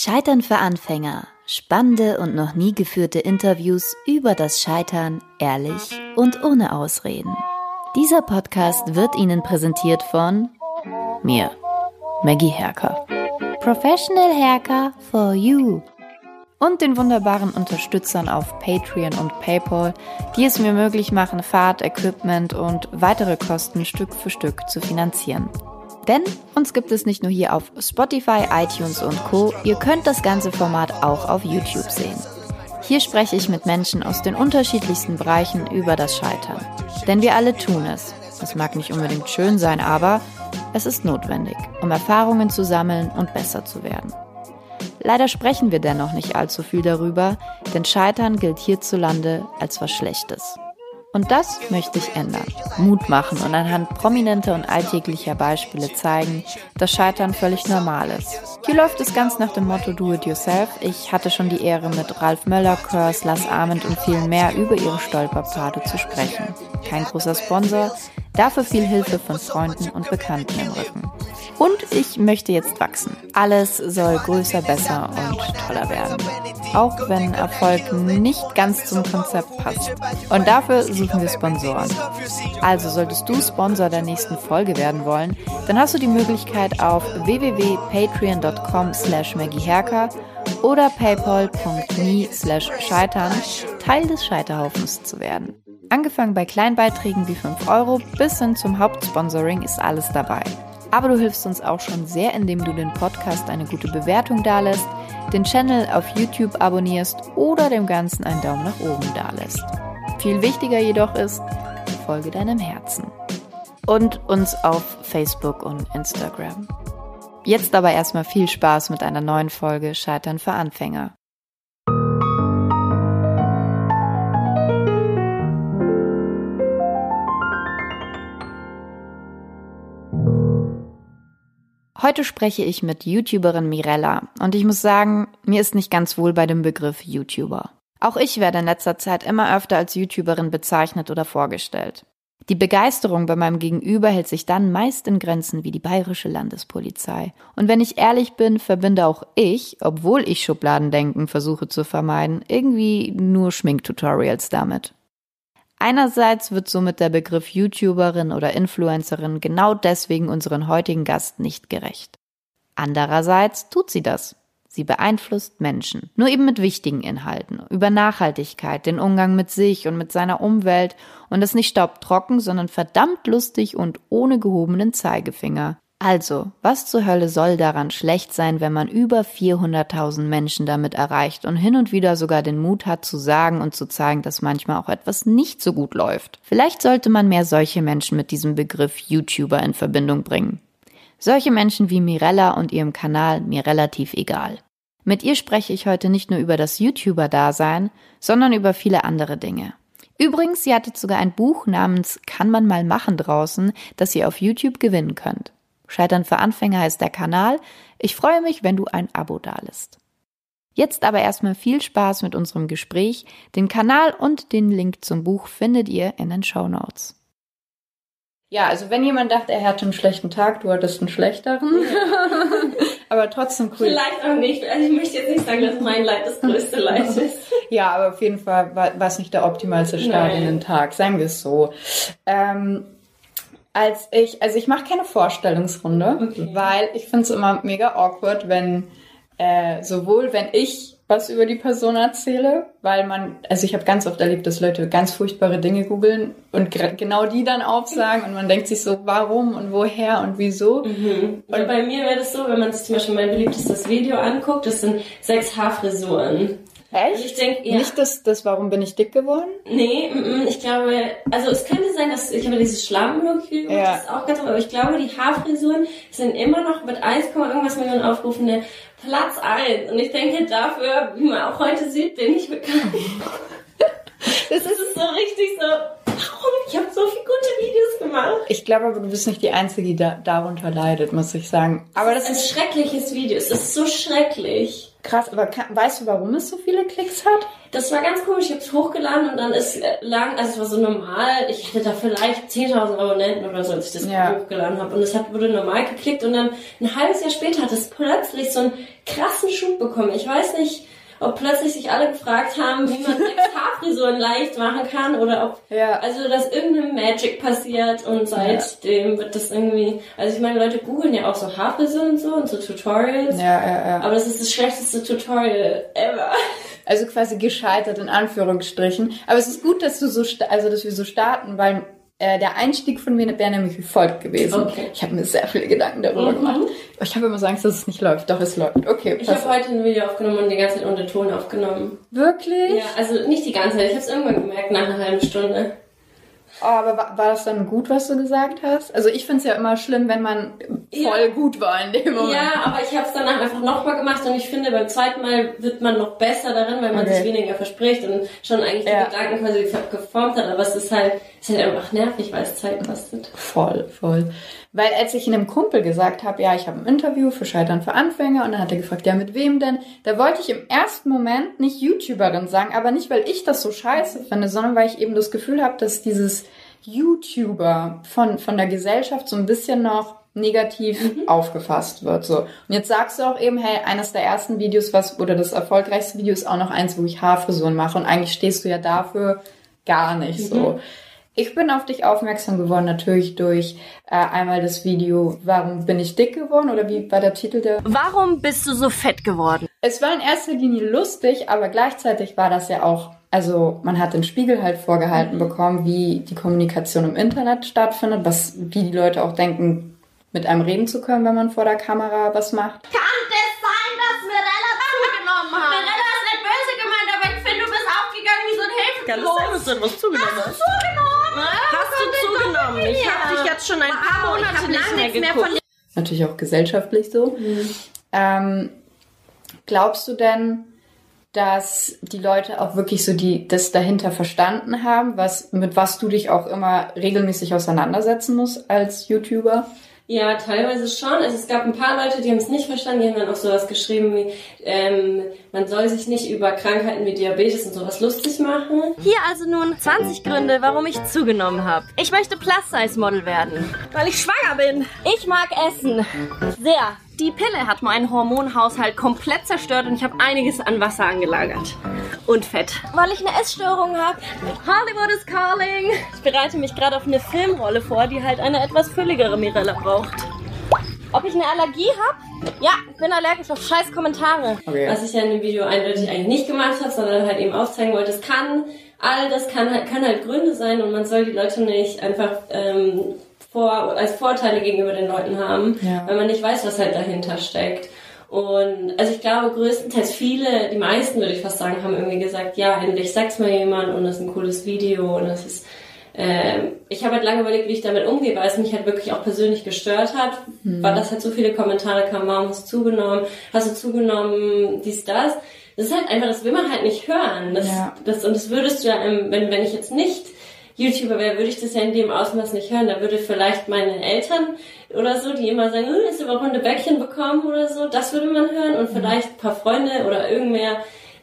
Scheitern für Anfänger. Spannende und noch nie geführte Interviews über das Scheitern, ehrlich und ohne Ausreden. Dieser Podcast wird Ihnen präsentiert von mir, Maggie Herker. Professional Haircut for you. Und den wunderbaren Unterstützern auf Patreon und PayPal, die es mir möglich machen, Fahrt, Equipment und weitere Kosten Stück für Stück zu finanzieren. Denn uns gibt es nicht nur hier auf Spotify, iTunes und Co. Ihr könnt das ganze Format auch auf YouTube sehen. Hier spreche ich mit Menschen aus den unterschiedlichsten Bereichen über das Scheitern. Denn wir alle tun es. Es mag nicht unbedingt schön sein, aber es ist notwendig, um Erfahrungen zu sammeln und besser zu werden. Leider sprechen wir dennoch nicht allzu viel darüber, denn Scheitern gilt hierzulande als was Schlechtes. Und das möchte ich ändern. Mut machen und anhand prominenter und alltäglicher Beispiele zeigen, dass Scheitern völlig normal ist. Hier läuft es ganz nach dem Motto Do It Yourself. Ich hatte schon die Ehre, mit Ralf Möller, Kurs, Lars Ahmed und vielen mehr über ihre Stolperpfade zu sprechen. Kein großer Sponsor, dafür viel Hilfe von Freunden und Bekannten im Rücken. Und ich möchte jetzt wachsen. Alles soll größer, besser und toller werden. Auch wenn Erfolg nicht ganz zum Konzept passt. Und dafür suchen wir Sponsoren. Also solltest du Sponsor der nächsten Folge werden wollen, dann hast du die Möglichkeit auf www.patreon.com slash maggieherker oder paypal.me slash scheitern Teil des Scheiterhaufens zu werden. Angefangen bei Kleinbeiträgen wie 5 Euro bis hin zum Hauptsponsoring ist alles dabei. Aber du hilfst uns auch schon sehr, indem du den Podcast eine gute Bewertung dalässt, den Channel auf YouTube abonnierst oder dem Ganzen einen Daumen nach oben dalässt. Viel wichtiger jedoch ist, folge deinem Herzen. Und uns auf Facebook und Instagram. Jetzt aber erstmal viel Spaß mit einer neuen Folge Scheitern für Anfänger. Heute spreche ich mit YouTuberin Mirella und ich muss sagen, mir ist nicht ganz wohl bei dem Begriff YouTuber. Auch ich werde in letzter Zeit immer öfter als YouTuberin bezeichnet oder vorgestellt. Die Begeisterung bei meinem Gegenüber hält sich dann meist in Grenzen wie die bayerische Landespolizei. Und wenn ich ehrlich bin, verbinde auch ich, obwohl ich Schubladendenken versuche zu vermeiden, irgendwie nur Schminktutorials damit. Einerseits wird somit der Begriff YouTuberin oder Influencerin genau deswegen unseren heutigen Gast nicht gerecht. Andererseits tut sie das. Sie beeinflusst Menschen, nur eben mit wichtigen Inhalten, über Nachhaltigkeit, den Umgang mit sich und mit seiner Umwelt und das nicht staubtrocken, sondern verdammt lustig und ohne gehobenen Zeigefinger. Also, was zur Hölle soll daran schlecht sein, wenn man über 400.000 Menschen damit erreicht und hin und wieder sogar den Mut hat zu sagen und zu zeigen, dass manchmal auch etwas nicht so gut läuft? Vielleicht sollte man mehr solche Menschen mit diesem Begriff YouTuber in Verbindung bringen. Solche Menschen wie Mirella und ihrem Kanal mir relativ egal. Mit ihr spreche ich heute nicht nur über das YouTuber-Dasein, sondern über viele andere Dinge. Übrigens, sie hatte sogar ein Buch namens Kann man mal machen draußen, das ihr auf YouTube gewinnen könnt. Scheitern für Anfänger ist der Kanal. Ich freue mich, wenn du ein Abo dalässt. Jetzt aber erstmal viel Spaß mit unserem Gespräch. Den Kanal und den Link zum Buch findet ihr in den Show Notes. Ja, also wenn jemand dachte, er hatte einen schlechten Tag, du hattest einen schlechteren. aber trotzdem cool. Vielleicht auch nicht. Also ich möchte jetzt nicht sagen, dass mein Leid das größte Leid ist. ja, aber auf jeden Fall war, war es nicht der optimalste Start Nein. in den Tag, sagen wir es so. Ähm, als ich, also ich mache keine Vorstellungsrunde, okay. weil ich finde es immer mega awkward, wenn äh, sowohl wenn ich was über die Person erzähle, weil man, also ich habe ganz oft erlebt, dass Leute ganz furchtbare Dinge googeln und genau die dann aufsagen und man denkt sich so, warum und woher und wieso. Mhm. Und bei mir wäre das so, wenn man sich zum Beispiel mein beliebtestes Video anguckt, das sind sechs Haarfrisuren. Echt? Ich denke, ja. Nicht das, das, warum bin ich dick geworden? Nee, ich glaube, also es könnte sein, dass ich habe dieses Schlammlook-Video ja. das ist auch ganz aber ich glaube, die Haarfrisuren sind immer noch mit 1, irgendwas Millionen Aufrufende Platz 1. Und ich denke, dafür, wie man auch heute sieht, bin ich bekannt. das ist so richtig so, warum? Ich habe so viele gute Videos gemacht. Ich glaube aber, du bist nicht die Einzige, die da, darunter leidet, muss ich sagen. Aber das, das ist ein schreckliches Video. Es ist so schrecklich. Krass, aber kann, weißt du, warum es so viele Klicks hat? Das war ganz komisch. Ich habe es hochgeladen und dann ist äh, lang, also es war so normal. Ich hatte da vielleicht 10.000 Abonnenten oder so, als ich das ja. hochgeladen habe. Und es hat, wurde normal geklickt und dann ein halbes Jahr später hat es plötzlich so einen krassen Schub bekommen. Ich weiß nicht, ob plötzlich sich alle gefragt haben, wie man sechs Haarfrisuren leicht machen kann oder ob ja. also dass irgendeine Magic passiert und seitdem ja. wird das irgendwie also ich meine Leute googeln ja auch so Haarfrisuren und so und so Tutorials ja, ja, ja. aber das ist das schlechteste Tutorial ever also quasi gescheitert in Anführungsstrichen aber es ist gut dass du so also dass wir so starten weil äh, der Einstieg von mir wäre nämlich wie folgt gewesen. Okay. Ich habe mir sehr viele Gedanken darüber mhm. gemacht. Ich habe immer so Angst, dass es nicht läuft. Doch, es läuft. Okay. Ich habe heute ein Video aufgenommen und die ganze Zeit unter Ton aufgenommen. Wirklich? Ja, also nicht die ganze Zeit. Ich habe es irgendwann gemerkt nach einer halben Stunde. Oh, aber war, war, das dann gut, was du gesagt hast? Also ich finde es ja immer schlimm, wenn man voll ja. gut war in dem Moment. Ja, aber ich habe es danach einfach nochmal gemacht und ich finde, beim zweiten Mal wird man noch besser darin, weil man okay. sich weniger verspricht und schon eigentlich ja. die Gedanken quasi geformt hat. Aber es ist halt, es ist halt einfach nervig, weil es Zeit kostet. Voll, voll. Weil als ich einem Kumpel gesagt habe, ja, ich habe ein Interview für Scheitern für Anfänger und dann hat er gefragt, ja, mit wem denn? Da wollte ich im ersten Moment nicht YouTuberin sagen, aber nicht, weil ich das so scheiße finde, sondern weil ich eben das Gefühl habe, dass dieses YouTuber von, von der Gesellschaft so ein bisschen noch negativ mhm. aufgefasst wird. So. Und jetzt sagst du auch eben, hey, eines der ersten Videos, was, oder das erfolgreichste Video ist auch noch eins, wo ich Haarfrisuren mache und eigentlich stehst du ja dafür gar nicht mhm. so. Ich bin auf dich aufmerksam geworden, natürlich durch äh, einmal das Video Warum bin ich dick geworden oder wie war der Titel der? Warum bist du so fett geworden? Es war in erster Linie lustig, aber gleichzeitig war das ja auch, also man hat den Spiegel halt vorgehalten mhm. bekommen, wie die Kommunikation im Internet stattfindet, was, wie die Leute auch denken, mit einem reden zu können, wenn man vor der Kamera was macht. Kann es sein, dass Mirella zugenommen hat? Mirella ist nicht böse gemeint, aber ich finde, du bist aufgegangen wie so ein Hilfeklos. Kann es sein, dass du etwas zugenommen hast? Hast du zugenommen? Hast du zugenommen? Ich habe dich jetzt schon ein paar Monate nicht mehr geguckt. Mehr Natürlich auch gesellschaftlich so. Mhm. Ähm, glaubst du denn, dass die Leute auch wirklich so die das dahinter verstanden haben, was mit was du dich auch immer regelmäßig auseinandersetzen musst als YouTuber? Ja, teilweise schon. Also es gab ein paar Leute, die haben es nicht verstanden, die haben dann auch sowas geschrieben wie, ähm, man soll sich nicht über Krankheiten wie Diabetes und sowas lustig machen. Hier also nun 20 Gründe, warum ich zugenommen habe. Ich möchte Plus-Size-Model werden. Weil ich schwanger bin. Ich mag Essen. Sehr. Die Pille hat meinen Hormonhaushalt komplett zerstört und ich habe einiges an Wasser angelagert. Und Fett. Weil ich eine Essstörung habe. Hollywood is calling. Ich bereite mich gerade auf eine Filmrolle vor, die halt eine etwas fülligere Mirella braucht. Ob ich eine Allergie habe? Ja, ich bin allergisch auf scheiß Kommentare. Okay. Was ich ja in dem Video eindeutig eigentlich nicht gemacht habe, sondern halt eben aufzeigen wollte, es kann, all das kann halt, kann halt Gründe sein und man soll die Leute nicht einfach ähm, vor, als Vorteile gegenüber den Leuten haben, ja. weil man nicht weiß, was halt dahinter steckt. Und also ich glaube größtenteils viele, die meisten würde ich fast sagen, haben irgendwie gesagt, ja, endlich sag's mal jemand und das ist ein cooles Video und das ist äh, ich habe halt lange überlegt, wie ich damit umgehe, weil es mich halt wirklich auch persönlich gestört hat, mhm. weil das halt so viele Kommentare kamen, warum hast du zugenommen, hast du zugenommen, dies, das. Das ist halt einfach, das will man halt nicht hören. Das, ja. das, und das würdest du ja, wenn, wenn ich jetzt nicht YouTuber wäre, würde ich das ja in dem Ausmaß nicht hören. Da würde vielleicht meine Eltern oder so, die immer sagen, hm, hast du aber runde Bäckchen bekommen oder so, das würde man hören und vielleicht ein paar Freunde oder irgendwer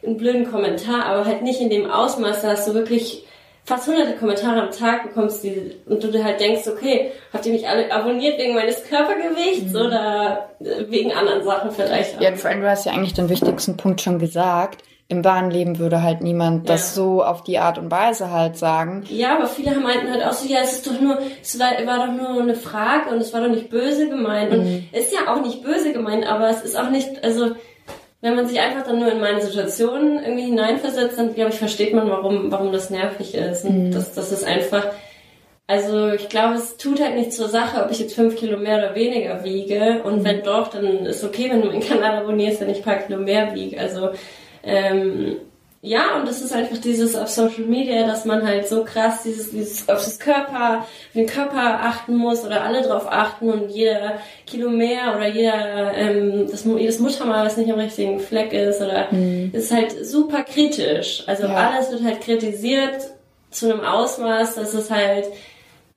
einen blöden Kommentar, aber halt nicht in dem Ausmaß, dass du wirklich fast hunderte Kommentare am Tag bekommst die, und du dir halt denkst, okay, habt ihr mich alle abonniert wegen meines Körpergewichts mhm. oder wegen anderen Sachen vielleicht? Ja, vor allem, du hast ja eigentlich den wichtigsten Punkt schon gesagt im wahren Leben würde halt niemand ja. das so auf die Art und Weise halt sagen. Ja, aber viele meinten halt auch so, ja, es ist doch nur, es war, war doch nur eine Frage und es war doch nicht böse gemeint. Mhm. Und ist ja auch nicht böse gemeint, aber es ist auch nicht, also wenn man sich einfach dann nur in meine Situation irgendwie hineinversetzt, dann glaube ich, versteht man, warum, warum das nervig ist. Und mhm. das, das ist einfach, also ich glaube, es tut halt nichts zur Sache, ob ich jetzt fünf Kilo mehr oder weniger wiege. Und mhm. wenn doch, dann ist okay, wenn du meinen Kanal abonnierst, wenn ich ein paar Kilo mehr wiege. Also ähm, ja, und das ist einfach dieses auf Social Media, dass man halt so krass dieses, dieses auf das Körper, auf den Körper achten muss oder alle drauf achten und jeder Kilo mehr oder jeder, ähm, das, jedes Muttermal, was nicht am richtigen Fleck ist oder mhm. ist halt super kritisch. Also ja. alles wird halt kritisiert zu einem Ausmaß, dass es halt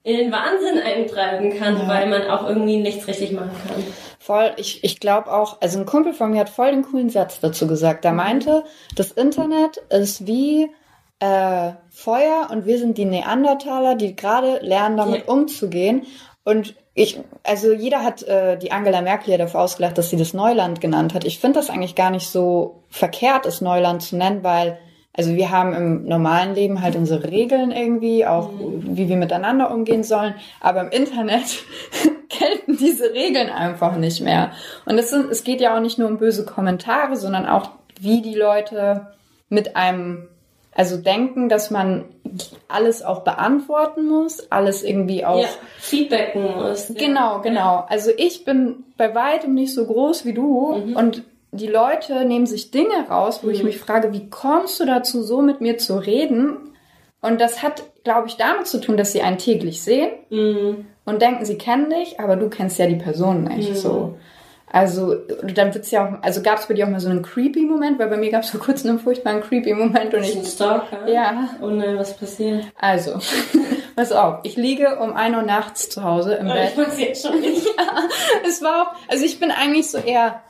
in den Wahnsinn eintreiben kann, ja. weil man auch irgendwie nichts richtig machen kann. Voll, ich, ich glaube auch, also ein Kumpel von mir hat voll den coolen Satz dazu gesagt. Der meinte, das Internet ist wie äh, Feuer und wir sind die Neandertaler, die gerade lernen, damit ja. umzugehen. Und ich, also jeder hat äh, die Angela Merkel ja dafür ausgelacht, dass sie das Neuland genannt hat. Ich finde das eigentlich gar nicht so verkehrt, es Neuland zu nennen, weil also wir haben im normalen Leben halt unsere Regeln irgendwie, auch mhm. wie wir miteinander umgehen sollen. Aber im Internet gelten diese Regeln einfach nicht mehr. Und es, sind, es geht ja auch nicht nur um böse Kommentare, sondern auch, wie die Leute mit einem, also denken, dass man alles auch beantworten muss, alles irgendwie auch ja, feedbacken muss. Genau, genau. Also ich bin bei weitem nicht so groß wie du mhm. und die Leute nehmen sich Dinge raus, wo mhm. ich mich frage, wie kommst du dazu, so mit mir zu reden? Und das hat, glaube ich, damit zu tun, dass sie einen täglich sehen mhm. Und denken, sie kennen dich, aber du kennst ja die Person nicht. Mhm. So. Also, dann wird's ja auch, also gab es bei dir auch mal so einen creepy Moment, weil bei mir gab es vor kurzem einen furchtbaren creepy Moment und ich. Ein Stalker? Ja. Oh nein, was passiert? Also, pass auf, ich liege um ein Uhr nachts zu Hause im oh, Bett. Ich weiß jetzt schon nicht. ja, es war auch, also ich bin eigentlich so eher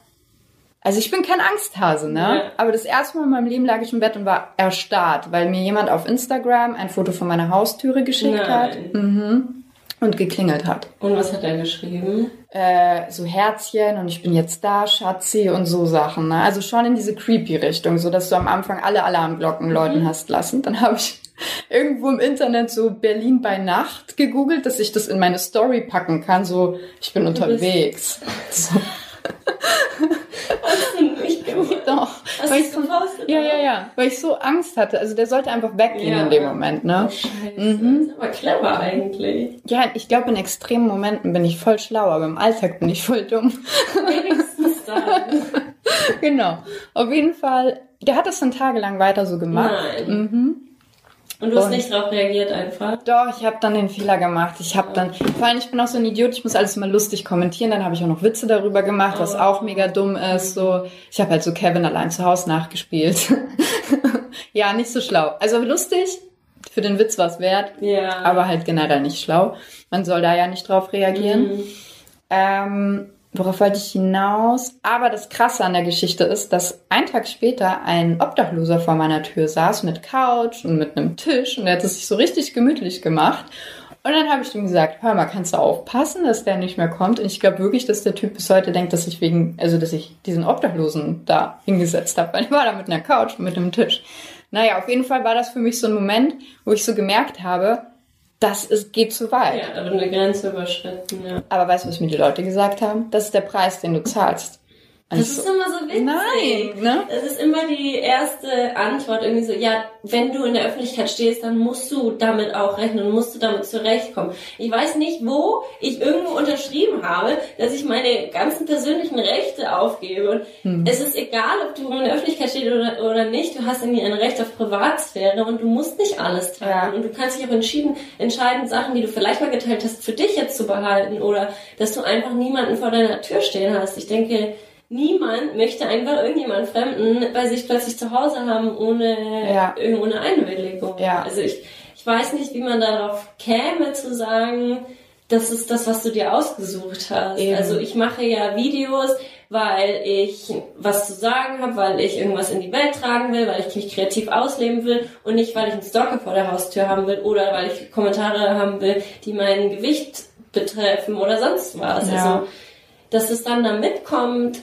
also ich bin kein Angsthase, ne? Ja. Aber das erste Mal in meinem Leben lag ich im Bett und war erstarrt, weil mir jemand auf Instagram ein Foto von meiner Haustüre geschickt Nein. hat. Mhm. Und geklingelt hat. Und was hat er geschrieben? Äh, so Herzchen und ich bin jetzt da, Schatzi und so Sachen. Ne? Also schon in diese creepy Richtung, so dass du am Anfang alle Alarmglocken mhm. läuten hast lassen. Dann habe ich irgendwo im Internet so Berlin bei Nacht gegoogelt, dass ich das in meine Story packen kann. So, ich bin unterwegs. So. Hast du nicht gemacht? Doch. Hast weil ich so, gepostet? Ja, ja, ja. Weil ich so Angst hatte. Also der sollte einfach weggehen ja. in dem Moment, ne? Scheiße. Mhm. Aber clever eigentlich. Ja, ich glaube, in extremen Momenten bin ich voll schlau, aber im Alltag bin ich voll dumm. Wenigstens dann. genau. Auf jeden Fall, der hat das dann tagelang weiter so gemacht. Nein. Mhm. Und du hast nicht darauf reagiert einfach? Doch, ich habe dann den Fehler gemacht. Ich habe dann, vor allem ich bin auch so ein Idiot, ich muss alles immer lustig kommentieren. Dann habe ich auch noch Witze darüber gemacht, was oh. auch mega dumm ist. So, ich habe halt so Kevin allein zu Hause nachgespielt. ja, nicht so schlau. Also lustig, für den Witz war es wert, ja. aber halt generell nicht schlau. Man soll da ja nicht drauf reagieren. Mhm. Ähm, Worauf wollte ich hinaus? Aber das Krasse an der Geschichte ist, dass ein Tag später ein Obdachloser vor meiner Tür saß mit Couch und mit einem Tisch und er hat es sich so richtig gemütlich gemacht. Und dann habe ich ihm gesagt, hör mal, kannst du aufpassen, dass der nicht mehr kommt? Und ich glaube wirklich, dass der Typ bis heute denkt, dass ich wegen, also dass ich diesen Obdachlosen da hingesetzt habe, weil ich war da mit einer Couch und mit einem Tisch. Naja, auf jeden Fall war das für mich so ein Moment, wo ich so gemerkt habe, das ist, geht zu weit. Ja, aber eine Grenze überschritten, ja. Aber weißt du, was mir die Leute gesagt haben? Das ist der Preis, den du zahlst. Das ist immer so witzig. Nein, ne? Das ist immer die erste Antwort irgendwie so, ja, wenn du in der Öffentlichkeit stehst, dann musst du damit auch rechnen und musst du damit zurechtkommen. Ich weiß nicht, wo ich irgendwo unterschrieben habe, dass ich meine ganzen persönlichen Rechte aufgebe. Und hm. es ist egal, ob du in der Öffentlichkeit stehst oder, oder nicht, du hast irgendwie ein Recht auf Privatsphäre und du musst nicht alles teilen. Ja. Und du kannst dich auch entschieden, entscheiden, Sachen, die du vielleicht mal geteilt hast, für dich jetzt zu behalten oder dass du einfach niemanden vor deiner Tür stehen hast. Ich denke, niemand möchte einfach irgendjemand Fremden bei sich plötzlich zu Hause haben ohne, ja. ohne Einwilligung. Ja. Also ich, ich weiß nicht, wie man darauf käme zu sagen, das ist das, was du dir ausgesucht hast. Eben. Also ich mache ja Videos, weil ich was zu sagen habe, weil ich irgendwas in die Welt tragen will, weil ich mich kreativ ausleben will und nicht, weil ich einen Stalker vor der Haustür haben will oder weil ich Kommentare haben will, die mein Gewicht betreffen oder sonst was. Ja. Also, dass es dann da mitkommt,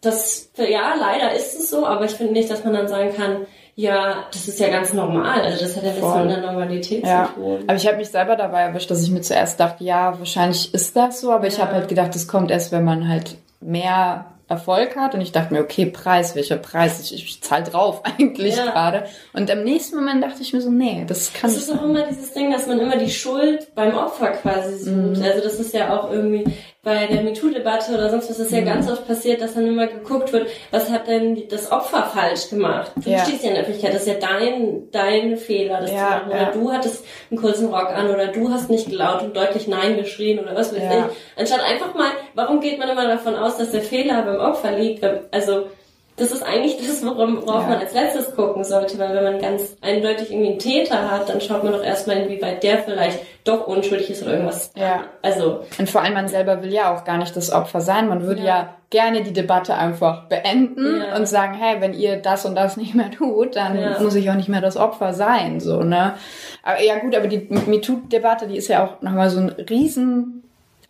das, ja, leider ist es so, aber ich finde nicht, dass man dann sagen kann, ja, das ist ja ganz normal. Also das hat ja nichts mit der Normalität ja. zu tun. Aber ich habe mich selber dabei erwischt, dass ich mir zuerst dachte, ja, wahrscheinlich ist das so, aber ja. ich habe halt gedacht, das kommt erst, wenn man halt mehr Erfolg hat und ich dachte mir, okay, Preis, welcher Preis? Ich, ich zahle drauf eigentlich ja. gerade. Und im nächsten Moment dachte ich mir so, nee, das kann nicht. Das ist auch immer dieses Ding, dass man immer die Schuld beim Opfer quasi sucht. Mhm. Also das ist ja auch irgendwie bei der MeToo-Debatte oder sonst was ist ja mhm. ganz oft passiert, dass dann immer geguckt wird, was hat denn das Opfer falsch gemacht? Du ja. stehst ja in der Öffentlichkeit, das ist ja dein, dein Fehler, das ja, zu machen. Oder ja. du hattest einen kurzen Rock an oder du hast nicht laut und deutlich Nein geschrien oder was weiß ich. Anstatt einfach mal, warum geht man immer davon aus, dass der Fehler beim Opfer liegt? Also das ist eigentlich das, worauf, worauf ja. man als letztes gucken sollte, weil wenn man ganz eindeutig irgendwie einen Täter hat, dann schaut man doch erstmal, inwieweit der vielleicht doch unschuldig ist oder irgendwas. Ja. Also. Und vor allem man selber will ja auch gar nicht das Opfer sein. Man würde ja, ja gerne die Debatte einfach beenden ja. und sagen, hey, wenn ihr das und das nicht mehr tut, dann ja. muss ich auch nicht mehr das Opfer sein, so, ne? Aber ja gut, aber die MeToo-Debatte, die ist ja auch nochmal so ein riesen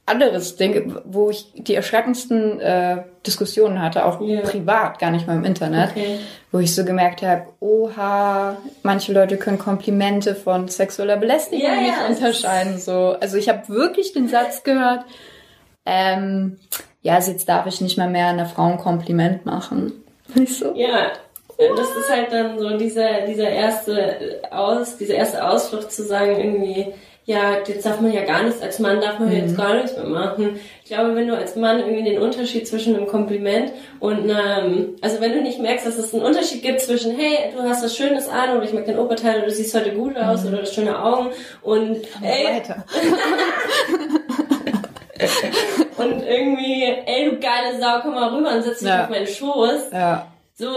anderes Ding, wo ich die erschreckendsten äh, Diskussionen hatte, auch yeah. privat, gar nicht mal im Internet, okay. wo ich so gemerkt habe, oha, manche Leute können Komplimente von sexueller Belästigung yeah, nicht unterscheiden. So, also ich habe wirklich den Satz gehört, ähm, ja, also jetzt darf ich nicht mal mehr einer Frau ein Kompliment machen. Nicht so? Ja, das ist halt dann so dieser, dieser erste Aus, diese erste Ausflucht zu sagen, irgendwie, ja, jetzt darf man ja gar nichts, als Mann darf man mhm. jetzt gar nichts mehr machen. Ich glaube, wenn du als Mann irgendwie den Unterschied zwischen einem Kompliment und einem, also wenn du nicht merkst, dass es einen Unterschied gibt zwischen, hey, du hast was Schönes an oder ich mag dein Oberteil oder du siehst heute gut aus mhm. oder du hast schöne Augen und ey, weiter. und irgendwie, ey, du geile Sau, komm mal rüber und setz dich ja. auf meinen Schoß. Ja. So,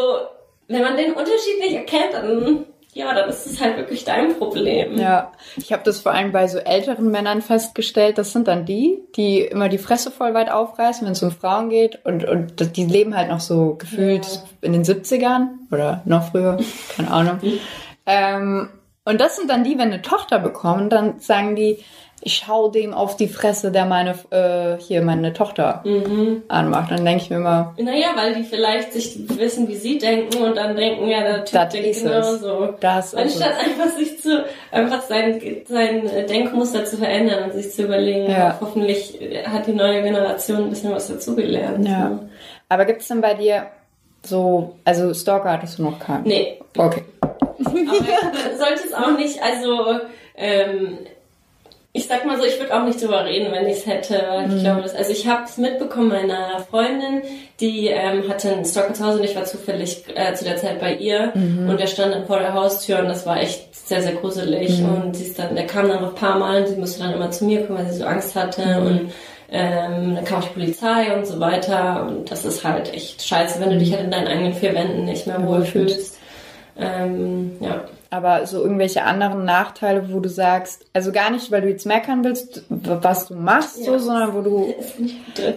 wenn man den Unterschied nicht erkennt, dann ja, dann ist es halt wirklich dein Problem. Ja, ich habe das vor allem bei so älteren Männern festgestellt. Das sind dann die, die immer die Fresse voll weit aufreißen, wenn es um Frauen geht. Und, und die leben halt noch so gefühlt ja. in den 70ern oder noch früher, keine Ahnung. ähm, und das sind dann die, wenn eine Tochter bekommen, dann sagen die, ich schau dem auf die Fresse, der meine äh, hier meine Tochter mhm. anmacht. Dann denke ich mir immer. Naja, weil die vielleicht sich wissen, wie sie denken und dann denken, ja, der Typ denkt genauso. Das Anstatt einfach sich zu einfach sein, sein Denkmuster zu verändern und sich zu überlegen, ja. hoffentlich hat die neue Generation ein bisschen was dazugelernt. Ja. So. Aber gibt es denn bei dir so, also Stalker hattest du noch keinen? Nee. Okay. Aber sollte es auch nicht, also ähm, ich sag mal so, ich würde auch nicht drüber reden, wenn ich es hätte. Mhm. Ich glaube, das, also ich habe es mitbekommen meiner Freundin, die ähm, hatte einen Stalker zu Hause und ich war zufällig äh, zu der Zeit bei ihr mhm. und der stand dann vor der Haustür und das war echt sehr, sehr gruselig. Mhm. Und sie ist dann, der kam dann noch ein paar Mal und sie musste dann immer zu mir kommen, weil sie so Angst hatte mhm. und ähm, dann kam auch die Polizei und so weiter und das ist halt echt scheiße, wenn du dich halt in deinen eigenen vier Wänden nicht mehr wohlfühlst. Ähm, ja. Aber so irgendwelche anderen Nachteile, wo du sagst, also gar nicht, weil du jetzt meckern willst, was du machst, ja. so, sondern wo du,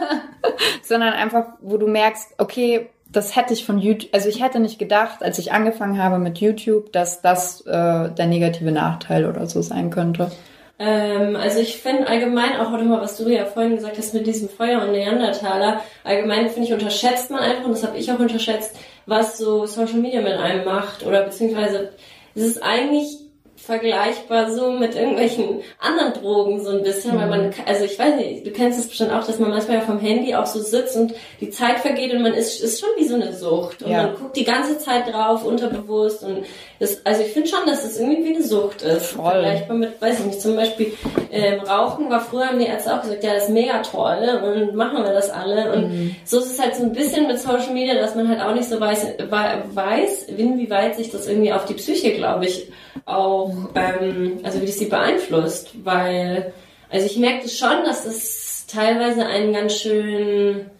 sondern einfach, wo du merkst, okay, das hätte ich von YouTube, also ich hätte nicht gedacht, als ich angefangen habe mit YouTube, dass das äh, der negative Nachteil oder so sein könnte. Ähm, also ich finde allgemein auch, warte mal, was du ja vorhin gesagt hast mit diesem Feuer und Neandertaler, allgemein finde ich, unterschätzt man einfach, und das habe ich auch unterschätzt, was so Social Media mit einem macht oder beziehungsweise es ist eigentlich vergleichbar so mit irgendwelchen anderen Drogen so ein bisschen, mhm. weil man, mhm. also ich weiß nicht, du kennst es bestimmt auch, dass man manchmal ja vom Handy auch so sitzt und die Zeit vergeht und man ist, ist schon wie so eine Sucht und ja. man guckt die ganze Zeit drauf, unterbewusst und das, also ich finde schon, dass es das irgendwie wie eine Sucht ist. Voll. Vergleichbar mit, weiß ich nicht, zum Beispiel ähm, Rauchen war früher, haben die Ärzte auch gesagt, ja, das ist mega toll und machen wir das alle und mhm. so ist es halt so ein bisschen mit Social Media, dass man halt auch nicht so weiß, weiß, inwieweit sich das irgendwie auf die Psyche, glaube ich, auch, ähm, also wie das sie beeinflusst, weil, also ich merkte schon, dass das teilweise einen ganz schön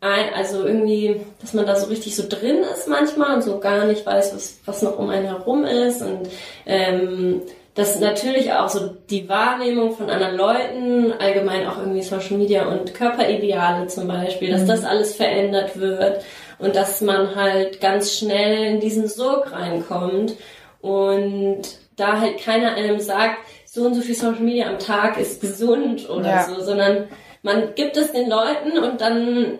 ein, also irgendwie, dass man da so richtig so drin ist manchmal und so gar nicht weiß, was, was noch um einen herum ist und ähm, dass natürlich auch so die Wahrnehmung von anderen Leuten, allgemein auch irgendwie Social Media und Körperideale zum Beispiel, dass mhm. das alles verändert wird und dass man halt ganz schnell in diesen Sog reinkommt und da halt keiner einem sagt, so und so viel Social Media am Tag ist gesund oder ja. so, sondern man gibt es den Leuten und dann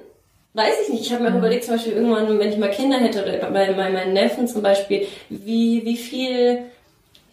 weiß ich nicht. Ich habe mir mhm. überlegt, zum Beispiel irgendwann, wenn ich mal Kinder hätte oder bei, bei meinen Neffen zum Beispiel, wie, wie viel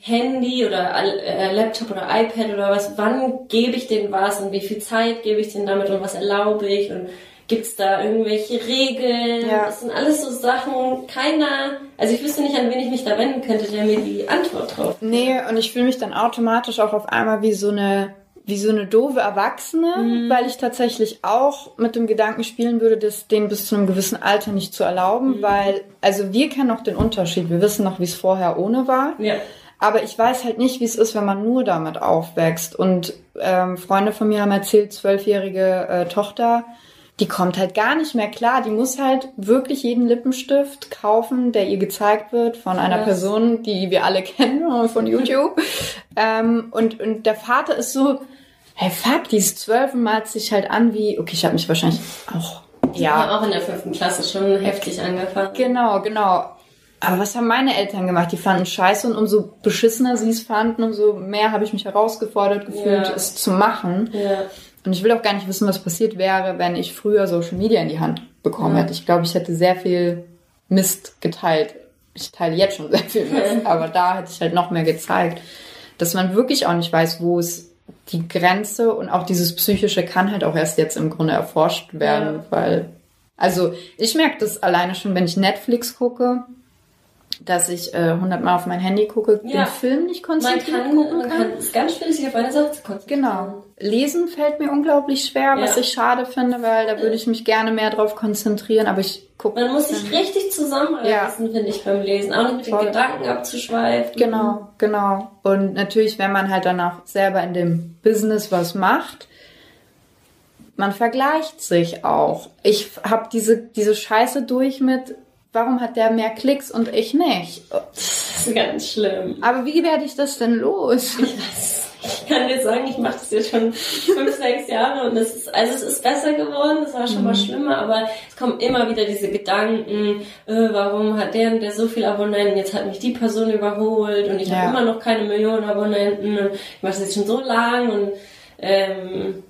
Handy oder äh, Laptop oder iPad oder was, wann gebe ich denen was und wie viel Zeit gebe ich denen damit und was erlaube ich und Gibt es da irgendwelche Regeln? Ja. Das sind alles so Sachen, keiner, also ich wüsste nicht, an wen ich mich da wenden könnte, der mir die Antwort drauf. Nee, und ich fühle mich dann automatisch auch auf einmal wie so eine wie so eine doofe Erwachsene, mhm. weil ich tatsächlich auch mit dem Gedanken spielen würde, das denen bis zu einem gewissen Alter nicht zu erlauben, mhm. weil, also wir kennen noch den Unterschied, wir wissen noch, wie es vorher ohne war. Ja. Aber ich weiß halt nicht, wie es ist, wenn man nur damit aufwächst. Und ähm, Freunde von mir haben erzählt, zwölfjährige äh, Tochter, die kommt halt gar nicht mehr klar. Die muss halt wirklich jeden Lippenstift kaufen, der ihr gezeigt wird von einer yes. Person, die wir alle kennen von YouTube. ähm, und, und der Vater ist so, hey fuck, die ist zwölf und malt sich halt an wie, okay, ich habe mich wahrscheinlich auch, ja. Ich auch in der fünften Klasse schon heftig angefangen. Genau, genau. Aber was haben meine Eltern gemacht? Die fanden scheiße und umso beschissener sie es fanden, umso mehr habe ich mich herausgefordert gefühlt, ja. es zu machen. Ja. Und ich will auch gar nicht wissen, was passiert wäre, wenn ich früher Social Media in die Hand bekommen ja. hätte. Ich glaube, ich hätte sehr viel Mist geteilt. Ich teile jetzt schon sehr viel Mist, aber da hätte ich halt noch mehr gezeigt, dass man wirklich auch nicht weiß, wo es die Grenze und auch dieses Psychische kann halt auch erst jetzt im Grunde erforscht werden, ja. weil, also ich merke das alleine schon, wenn ich Netflix gucke, dass ich äh, 100 Mal auf mein Handy gucke, ja. den Film nicht konzentriert man kann, gucken kann. Man kann. Ganz schwierig, sich auf eine Sache zu konzentrieren. Genau. Lesen fällt mir unglaublich schwer, ja. was ich schade finde, weil da würde ich mich gerne mehr drauf konzentrieren, aber ich gucke. Man muss sich richtig zusammenreißen, ja. finde ich, beim Lesen. Auch nicht mit Voll. den Gedanken abzuschweifen. Genau, genau. Und natürlich, wenn man halt dann auch selber in dem Business was macht, man vergleicht sich auch. Ich habe diese, diese Scheiße durch mit, warum hat der mehr Klicks und ich nicht? Das ist ganz schlimm. Aber wie werde ich das denn los? Ich, ich kann dir sagen, ich mache das jetzt schon fünf, sechs Jahre und es ist, also es ist besser geworden, es war schon mhm. mal schlimmer, aber es kommen immer wieder diese Gedanken, äh, warum hat der und der so viele Abonnenten, jetzt hat mich die Person überholt und ich ja. habe immer noch keine Millionen Abonnenten und ich mache das jetzt schon so lang und ähm,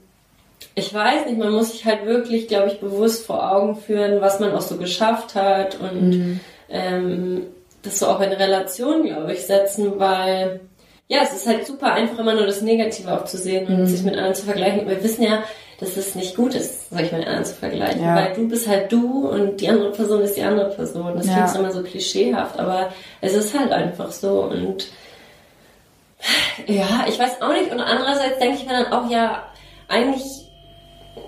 ich weiß nicht, man muss sich halt wirklich, glaube ich, bewusst vor Augen führen, was man auch so geschafft hat und mhm. ähm, das so auch in Relation, glaube ich, setzen, weil ja, es ist halt super einfach immer nur das Negative auch zu sehen und mhm. sich mit anderen zu vergleichen. Wir wissen ja, dass es nicht gut ist, sich mit anderen zu vergleichen, ja. weil du bist halt du und die andere Person ist die andere Person. Das ja. klingt immer so klischeehaft, aber es ist halt einfach so und ja, ich weiß auch nicht und andererseits denke ich mir dann auch, ja, eigentlich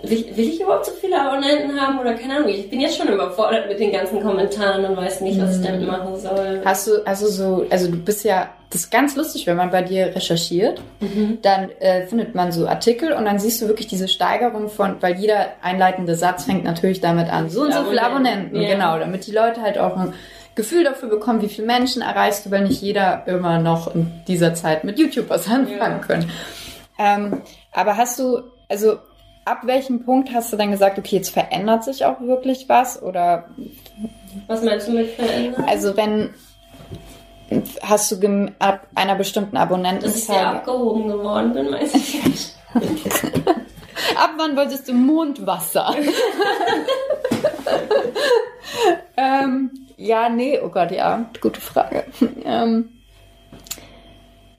will, will ich überhaupt so viele Abonnenten haben oder keine Ahnung? Ich bin jetzt schon überfordert mit den ganzen Kommentaren und weiß nicht, was ich damit mhm. machen soll. Hast du, also so, also du bist ja, das ist ganz lustig, wenn man bei dir recherchiert, mhm. dann äh, findet man so Artikel und dann siehst du wirklich diese Steigerung von, weil jeder einleitende Satz fängt natürlich damit an, so und so viele Abonnenten, ja. genau, damit die Leute halt auch ein Gefühl dafür bekommen, wie viele Menschen erreichst du, weil nicht jeder immer noch in dieser Zeit mit YouTube was anfangen ja. können. Ähm, aber hast du, also ab welchem Punkt hast du dann gesagt, okay, jetzt verändert sich auch wirklich was? Oder was meinst du mit verändern? Also wenn hast du ab einer bestimmten Abonnentenzahl... Dass ich sehr abgehoben geworden bin, weiß ich nicht. ab wann wolltest du Mondwasser? ähm, ja, nee, oh Gott, ja, gute Frage. Ähm,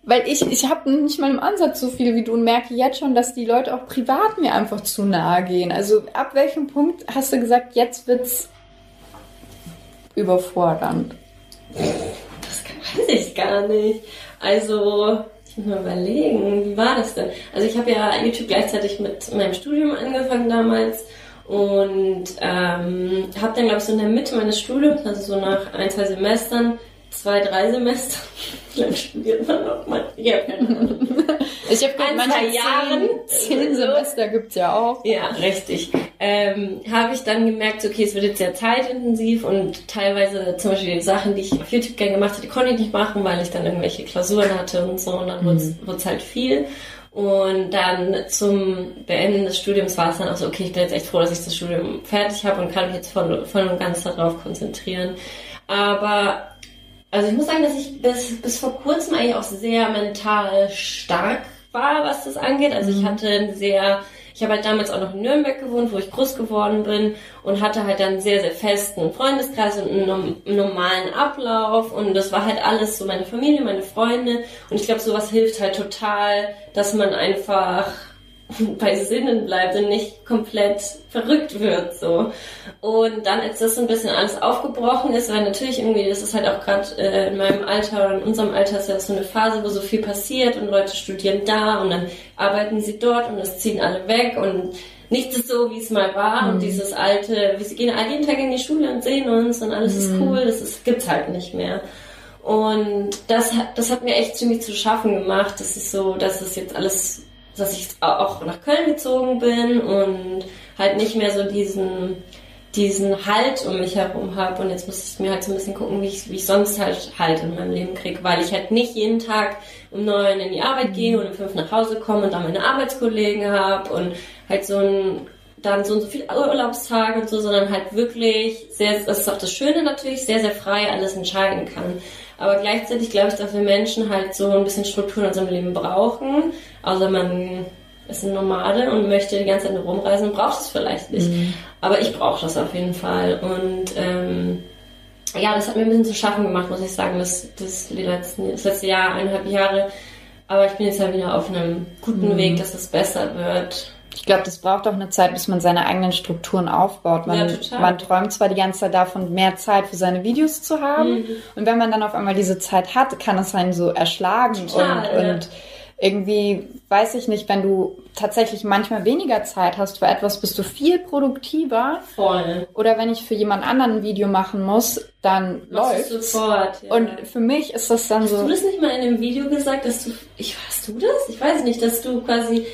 weil ich, ich habe nicht mal im Ansatz so viel wie du und merke jetzt schon, dass die Leute auch privat mir einfach zu nahe gehen. Also ab welchem Punkt hast du gesagt, jetzt wird's überfordernd? Das weiß ich gar nicht. Also, ich muss mal überlegen, wie war das denn? Also ich habe ja YouTube gleichzeitig mit meinem Studium angefangen damals und ähm, habe dann, glaube ich, so in der Mitte meines Studiums, also so nach ein, zwei Semestern, zwei, drei Semester. Vielleicht studiert man noch mal. Ja, ich habe gehört, manche Jahren, zehn, zehn Semester gibt's ja auch. Ja, richtig. Ähm, habe ich dann gemerkt, okay, es wird jetzt sehr zeitintensiv und teilweise zum Beispiel die Sachen, die ich auf YouTube gerne gemacht hatte, konnte ich nicht machen, weil ich dann irgendwelche Klausuren hatte und so und dann mhm. wurde es halt viel. Und dann zum Beenden des Studiums war es dann auch so, okay, ich bin jetzt echt froh, dass ich das Studium fertig habe und kann mich jetzt voll, voll und ganz darauf konzentrieren. Aber also ich muss sagen, dass ich bis, bis vor kurzem eigentlich auch sehr mental stark war, was das angeht. Also ich mhm. hatte ein sehr, ich habe halt damals auch noch in Nürnberg gewohnt, wo ich groß geworden bin und hatte halt dann sehr, sehr festen Freundeskreis und einen, einen normalen Ablauf und das war halt alles so meine Familie, meine Freunde und ich glaube, sowas hilft halt total, dass man einfach bei Sinnen bleibt und nicht komplett verrückt wird so. Und dann, als das so ein bisschen alles aufgebrochen ist, weil natürlich irgendwie, das ist halt auch gerade äh, in meinem Alter oder in unserem Alter ist ja so eine Phase, wo so viel passiert und Leute studieren da und dann arbeiten sie dort und es ziehen alle weg und nichts ist so, wie es mal war mhm. und dieses alte, wir gehen jeden Tag in die Schule und sehen uns und alles mhm. ist cool, das ist, gibt's halt nicht mehr. Und das hat, das hat mir echt ziemlich zu schaffen gemacht. Das ist so, dass es jetzt alles dass ich auch nach Köln gezogen bin und halt nicht mehr so diesen diesen Halt um mich herum habe und jetzt muss ich mir halt so ein bisschen gucken, wie ich, wie ich sonst halt Halt in meinem Leben kriege, weil ich halt nicht jeden Tag um neun in die Arbeit gehe und um fünf nach Hause komme und dann meine Arbeitskollegen habe und halt so ein dann so und so viele Urlaubstage und so, sondern halt wirklich sehr, das ist auch das Schöne natürlich, sehr, sehr frei alles entscheiden kann. Aber gleichzeitig glaube ich, dass wir Menschen halt so ein bisschen Struktur in unserem Leben brauchen. Also man ist ein Nomade und möchte die ganze Zeit nur rumreisen, braucht es vielleicht nicht. Mhm. Aber ich brauche das auf jeden Fall. Und ähm, ja, das hat mir ein bisschen zu schaffen gemacht, muss ich sagen, das, das, letzten, das letzte Jahr, eineinhalb Jahre. Aber ich bin jetzt ja wieder auf einem guten mhm. Weg, dass es besser wird. Ich glaube, das braucht auch eine Zeit, bis man seine eigenen Strukturen aufbaut. Man, ja, man träumt zwar die ganze Zeit davon, mehr Zeit für seine Videos zu haben. Mhm. Und wenn man dann auf einmal diese Zeit hat, kann es einen so erschlagen total, und, ja. und irgendwie, weiß ich nicht, wenn du tatsächlich manchmal weniger Zeit hast für etwas, bist du viel produktiver. Voll. Oder wenn ich für jemand anderen ein Video machen muss, dann läuft sofort. Ja. Und für mich ist das dann hast so. Hast du das nicht mal in einem Video gesagt, dass du, ich, hast du das? Ich weiß nicht, dass du quasi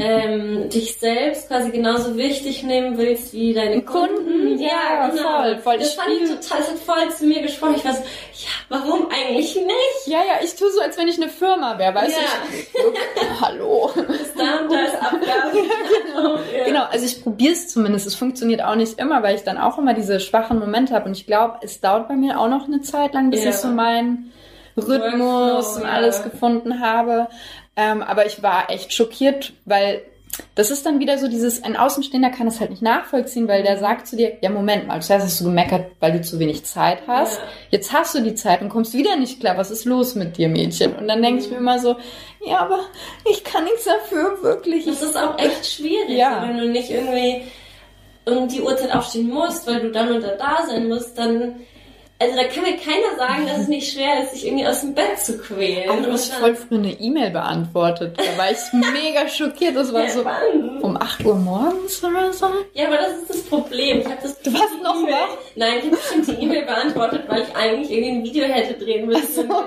ähm, dich selbst quasi genauso wichtig nehmen willst wie deine Kunden. Kunden. Ja, ja genau. voll, voll. Das fand ich total, das hat voll zu mir gesprochen. Ich war so, ja, warum eigentlich nicht? Ja, ja, ich tue so, als wenn ich eine Firma wäre, weißt ja. du? Ich, hallo. Das da und da ist Abgabe. genau. Ja. genau, also ich probiere es zumindest. Es funktioniert auch nicht immer, weil ich dann auch immer diese schwachen Momente habe. Und ich glaube, es dauert bei mir auch noch eine Zeit lang, bis ich so meinen Rhythmus und alles gefunden habe. Ähm, aber ich war echt schockiert, weil das ist dann wieder so dieses, ein Außenstehender kann es halt nicht nachvollziehen, weil der sagt zu dir, ja Moment mal, zuerst hast du gemeckert, weil du zu wenig Zeit hast. Ja. Jetzt hast du die Zeit und kommst wieder nicht klar. Was ist los mit dir, Mädchen? Und dann denke ich mir immer so, ja, aber ich kann nichts dafür, wirklich. Das ist auch echt schwierig, ja. wenn du nicht irgendwie um die Uhrzeit aufstehen musst, weil du dann und da sein musst, dann also da kann mir keiner sagen, dass es nicht schwer ist, sich irgendwie aus dem Bett zu quälen. Aber du hast voll früh eine E-Mail beantwortet. Da war ich mega schockiert. Das war ja, so wann? um 8 Uhr morgens oder so. Ja, aber das ist das Problem. Ich habe das Du warst noch e wach? Nein, ich habe bestimmt die E-Mail beantwortet, weil ich eigentlich irgendwie ein Video hätte drehen müssen. So.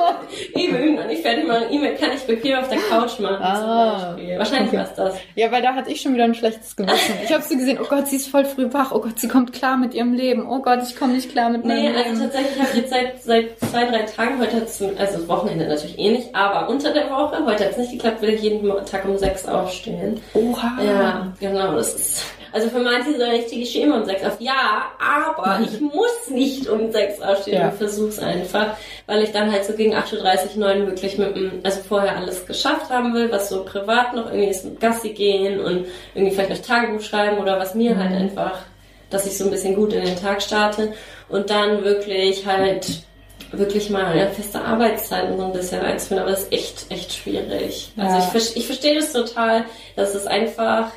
Eben, und ich fertig machen. E-Mail kann ich bequem auf der Couch machen ah, zum Beispiel. Wahrscheinlich okay. war es das. Ja, weil da hatte ich schon wieder ein schlechtes Gewissen. Ich habe sie gesehen, oh Gott, sie ist voll früh wach. Oh Gott, sie kommt klar mit ihrem Leben. Oh Gott, ich komme nicht klar mit meinem nee, Leben. Also ich habe jetzt seit, seit zwei, drei Tagen, heute hat es, also Wochenende natürlich eh nicht, aber unter der Woche, heute hat es nicht geklappt, will ich jeden Tag um sechs aufstehen. Oha. Ja, genau, das ist, also für manche so ein richtiges Schema um sechs auf. Ja, aber ich muss nicht um sechs aufstehen ja. und versuch's einfach, weil ich dann halt so gegen 8.30 Uhr, 9 wirklich mit dem, also vorher alles geschafft haben will, was so privat noch irgendwie ist mit Gassi gehen und irgendwie vielleicht noch Tagebuch schreiben oder was mir halt mhm. halt einfach dass ich so ein bisschen gut in den Tag starte und dann wirklich halt wirklich mal eine feste Arbeitszeit und so ein bisschen einzuführen, aber das ist echt, echt schwierig. Ja. Also ich, ich verstehe das total, dass es einfach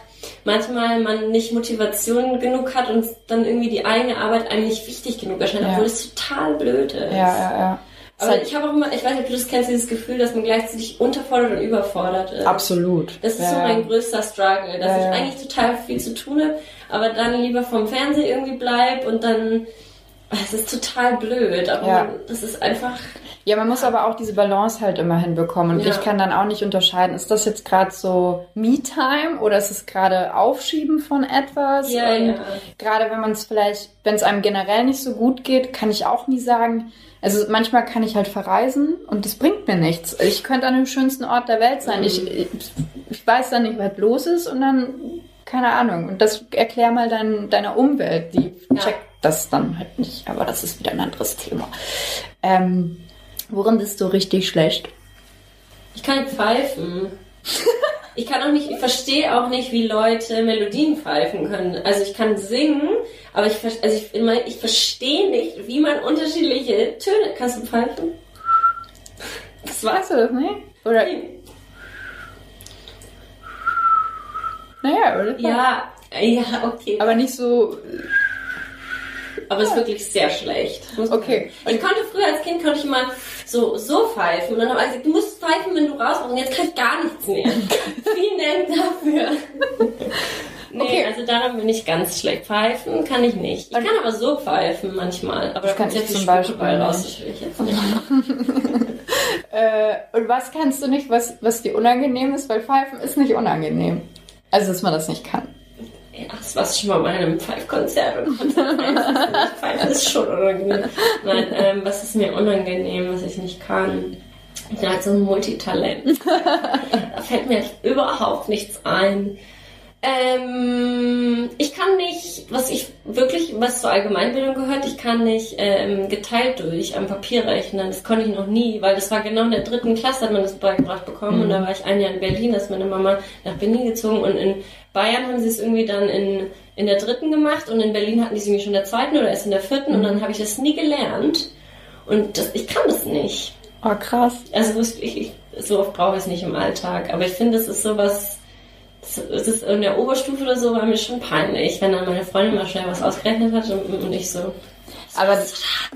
manchmal man nicht Motivation genug hat und dann irgendwie die eigene Arbeit einem nicht wichtig genug erscheint, ja. obwohl es total blöd ist. Ja, ja, ja. Aber halt ich habe auch immer, ich weiß nicht, ob du das kennst, dieses Gefühl, dass man gleichzeitig unterfordert und überfordert ist. Absolut. Das ist ja. so mein größter Struggle, dass ja, ich eigentlich total viel zu tun habe, aber dann lieber vom Fernseher irgendwie bleib und dann es ist total blöd, aber ja. das ist einfach. Ja, man muss aber auch diese Balance halt immer hinbekommen. Und ja. ich kann dann auch nicht unterscheiden, ist das jetzt gerade so Me-Time oder ist es gerade Aufschieben von etwas? Ja, und ja. gerade wenn man es vielleicht, wenn es einem generell nicht so gut geht, kann ich auch nie sagen, also manchmal kann ich halt verreisen und das bringt mir nichts. Ich könnte an dem schönsten Ort der Welt sein. Mhm. Ich, ich weiß dann nicht, was los ist und dann, keine Ahnung. Und das erklär mal dein, deiner Umwelt, die ja. checkt das dann halt nicht. Aber das ist wieder ein anderes Thema. Ähm, worin bist du richtig schlecht? Ich kann pfeifen. ich kann auch nicht, ich verstehe auch nicht, wie Leute Melodien pfeifen können. Also ich kann singen, aber ich, also ich, ich verstehe nicht, wie man unterschiedliche Töne. Kannst du pfeifen? Das weißt du das nicht? Oder? Naja, oder? Ja, ja, okay. Aber nicht so. Aber es ist wirklich sehr schlecht. Okay. Und ich konnte früher als Kind konnte ich immer so, so pfeifen. Und dann habe ich gesagt, du musst pfeifen, wenn du raus Und jetzt kann ich gar nichts mehr. Vielen Dank dafür. Nee, okay. also daran bin ich ganz schlecht. Pfeifen kann ich nicht. Ich kann aber so pfeifen manchmal. Aber das kann ich zum Beispiel raus. Das will ich jetzt nicht. äh, und was kannst du nicht, was, was dir unangenehm ist? Weil Pfeifen ist nicht unangenehm. Also, dass man das nicht kann. Ja, das war schon mal bei einem Pfeifkonzert und Pfeifen ist schon unangenehm. Nein, ähm, was ist mir unangenehm, was ich nicht kann? Ich bin halt so ein Multitalent. da fällt mir überhaupt nichts ein. Ähm, ich kann nicht, was ich wirklich, was zur Allgemeinbildung gehört, ich kann nicht ähm, geteilt durch am Papier rechnen. Das konnte ich noch nie, weil das war genau in der dritten Klasse, hat man das beigebracht bekommen. Mhm. Und da war ich ein Jahr in Berlin, da ist meine Mama nach Berlin gezogen und in Bayern haben sie es irgendwie dann in, in der dritten gemacht und in Berlin hatten die es irgendwie schon in der zweiten oder erst in der vierten mhm. und dann habe ich das nie gelernt. Und das, ich kann das nicht. Oh, krass. Also ich, ich, so oft brauche ich es nicht im Alltag. Aber ich finde, es ist sowas, es ist in der Oberstufe oder so, war mir schon peinlich, wenn dann meine Freundin mal schnell was ausgerechnet hat und, und ich so. Aber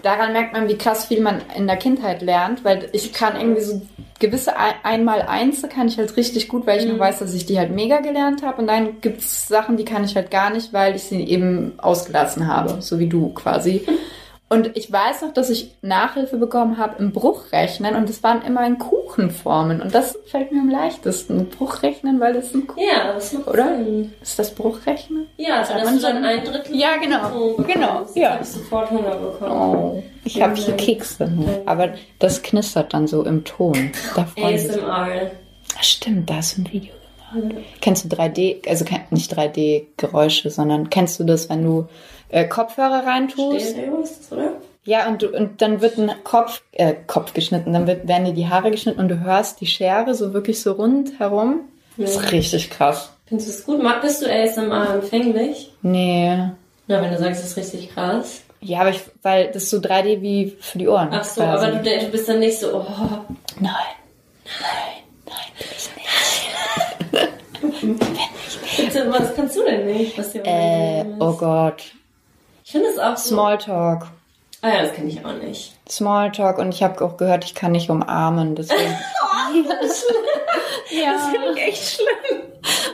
daran merkt man, wie krass viel man in der Kindheit lernt, weil ich kann irgendwie so gewisse einmal eins kann ich halt richtig gut, weil ich mhm. noch weiß, dass ich die halt mega gelernt habe. Und dann gibt es Sachen, die kann ich halt gar nicht, weil ich sie eben ausgelassen habe, so wie du quasi. Und ich weiß noch, dass ich Nachhilfe bekommen habe im Bruchrechnen und es waren immer in Kuchenformen. Und das fällt mir am leichtesten. Bruchrechnen, weil das ein Kuchen Ja, das macht Oder? Sinn. Ist das Bruchrechnen? Ja, also hast du dann ein Drittel. Ja, genau. Genau. Ja. habe ich sofort Hunger bekommen. Oh, ich habe hier Kekse. Aber das knistert dann so im Ton. Da ASMR. Stimmt, da ist ein Video gemacht. Kennst du 3D, also nicht 3D-Geräusche, sondern kennst du das, wenn du äh, Kopfhörer reintust. Stereo ist das, oder? Ja, und, du, und dann wird ein Kopf, äh, Kopf geschnitten, dann wird, werden dir die Haare geschnitten und du hörst die Schere so wirklich so rundherum. Ja. Das ist richtig krass. Findest du es gut? Mag, bist du ASMR empfänglich? Nee. Na, wenn du sagst, das ist richtig krass. Ja, aber ich, weil das ist so 3D wie für die Ohren. Ach so, quasi. aber du, du bist dann nicht so, oh. Nein. Nein. Nein, bin ich nicht. ich nicht. Was kannst du denn nicht? Was dir äh, oh Gott. Ich finde es auch so. Smalltalk. Ah ja, das kenne ich auch nicht. Smalltalk und ich habe auch gehört, ich kann nicht umarmen. Deswegen. oh, das ist. Ja. Das finde ich echt schlimm.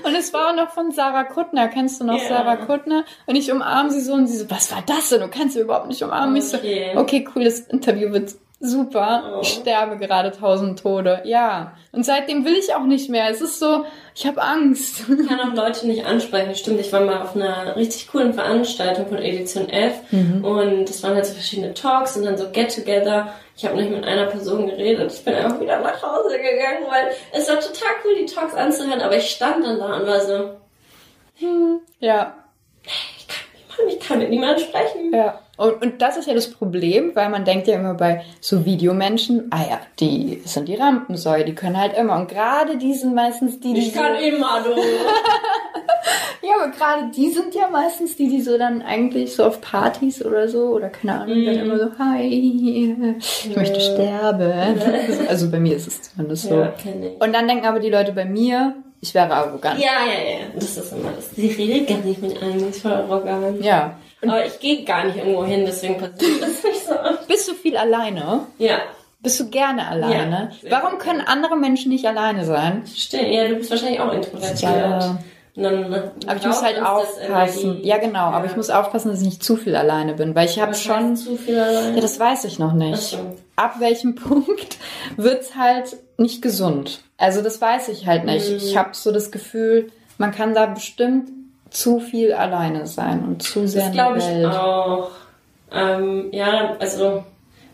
Und es war auch noch von Sarah Kuttner. Kennst du noch yeah. Sarah Kuttner? Und ich umarme sie so und sie so, was war das denn? Du kannst sie überhaupt nicht umarmen. Okay. Ich so, okay, cool, das Interview wird super. Oh. Ich sterbe gerade tausend Tode. Ja. Und seitdem will ich auch nicht mehr. Es ist so, ich habe Angst. Ich kann auch Leute nicht ansprechen. Stimmt, ich war mal auf einer richtig coolen Veranstaltung von Edition F mhm. und es waren halt so verschiedene Talks und dann so Get-Together. Ich habe nicht mit einer Person geredet. Ich bin einfach wieder nach Hause gegangen, weil es war total cool, die Talks anzuhören, aber ich stand dann da und war so, hm, ja. Niemand, ich kann mit niemandem sprechen. Ja. Und, und das ist ja das Problem, weil man denkt ja immer bei so Videomenschen, ah ja, die sind die Rampensäue, die können halt immer. Und gerade die sind meistens die, die. Ich kann so immer, du. ja, aber gerade die sind ja meistens die, die so dann eigentlich so auf Partys oder so, oder keine Ahnung, mm. dann immer so, hi, ich möchte sterben. also bei mir ist es zumindest so. Ja, und dann denken aber die Leute bei mir, ich wäre arrogant. Ja, ja, ja. Das ist immer das. Sie redet gar nicht mit einem, ich voll arrogant. Ja. Aber ich gehe gar nicht irgendwo hin, deswegen passiert das nicht so oft. Bist du viel alleine? Ja. Bist du gerne alleine? Ja, Warum können andere Menschen nicht alleine sein? Stimmt, ja, du bist wahrscheinlich auch introvertiert. Ja. Dann, aber ich muss halt aufpassen. Ja, genau. Ja. Aber ich muss aufpassen, dass ich nicht zu viel alleine bin, weil ich habe schon. Zu viel alleine? Ja, das weiß ich noch nicht. Ab welchem Punkt wird's halt nicht gesund? Also das weiß ich halt nicht. Mhm. Ich habe so das Gefühl, man kann da bestimmt zu viel alleine sein und zu sehr das glaube ich auch. Ähm, ja, also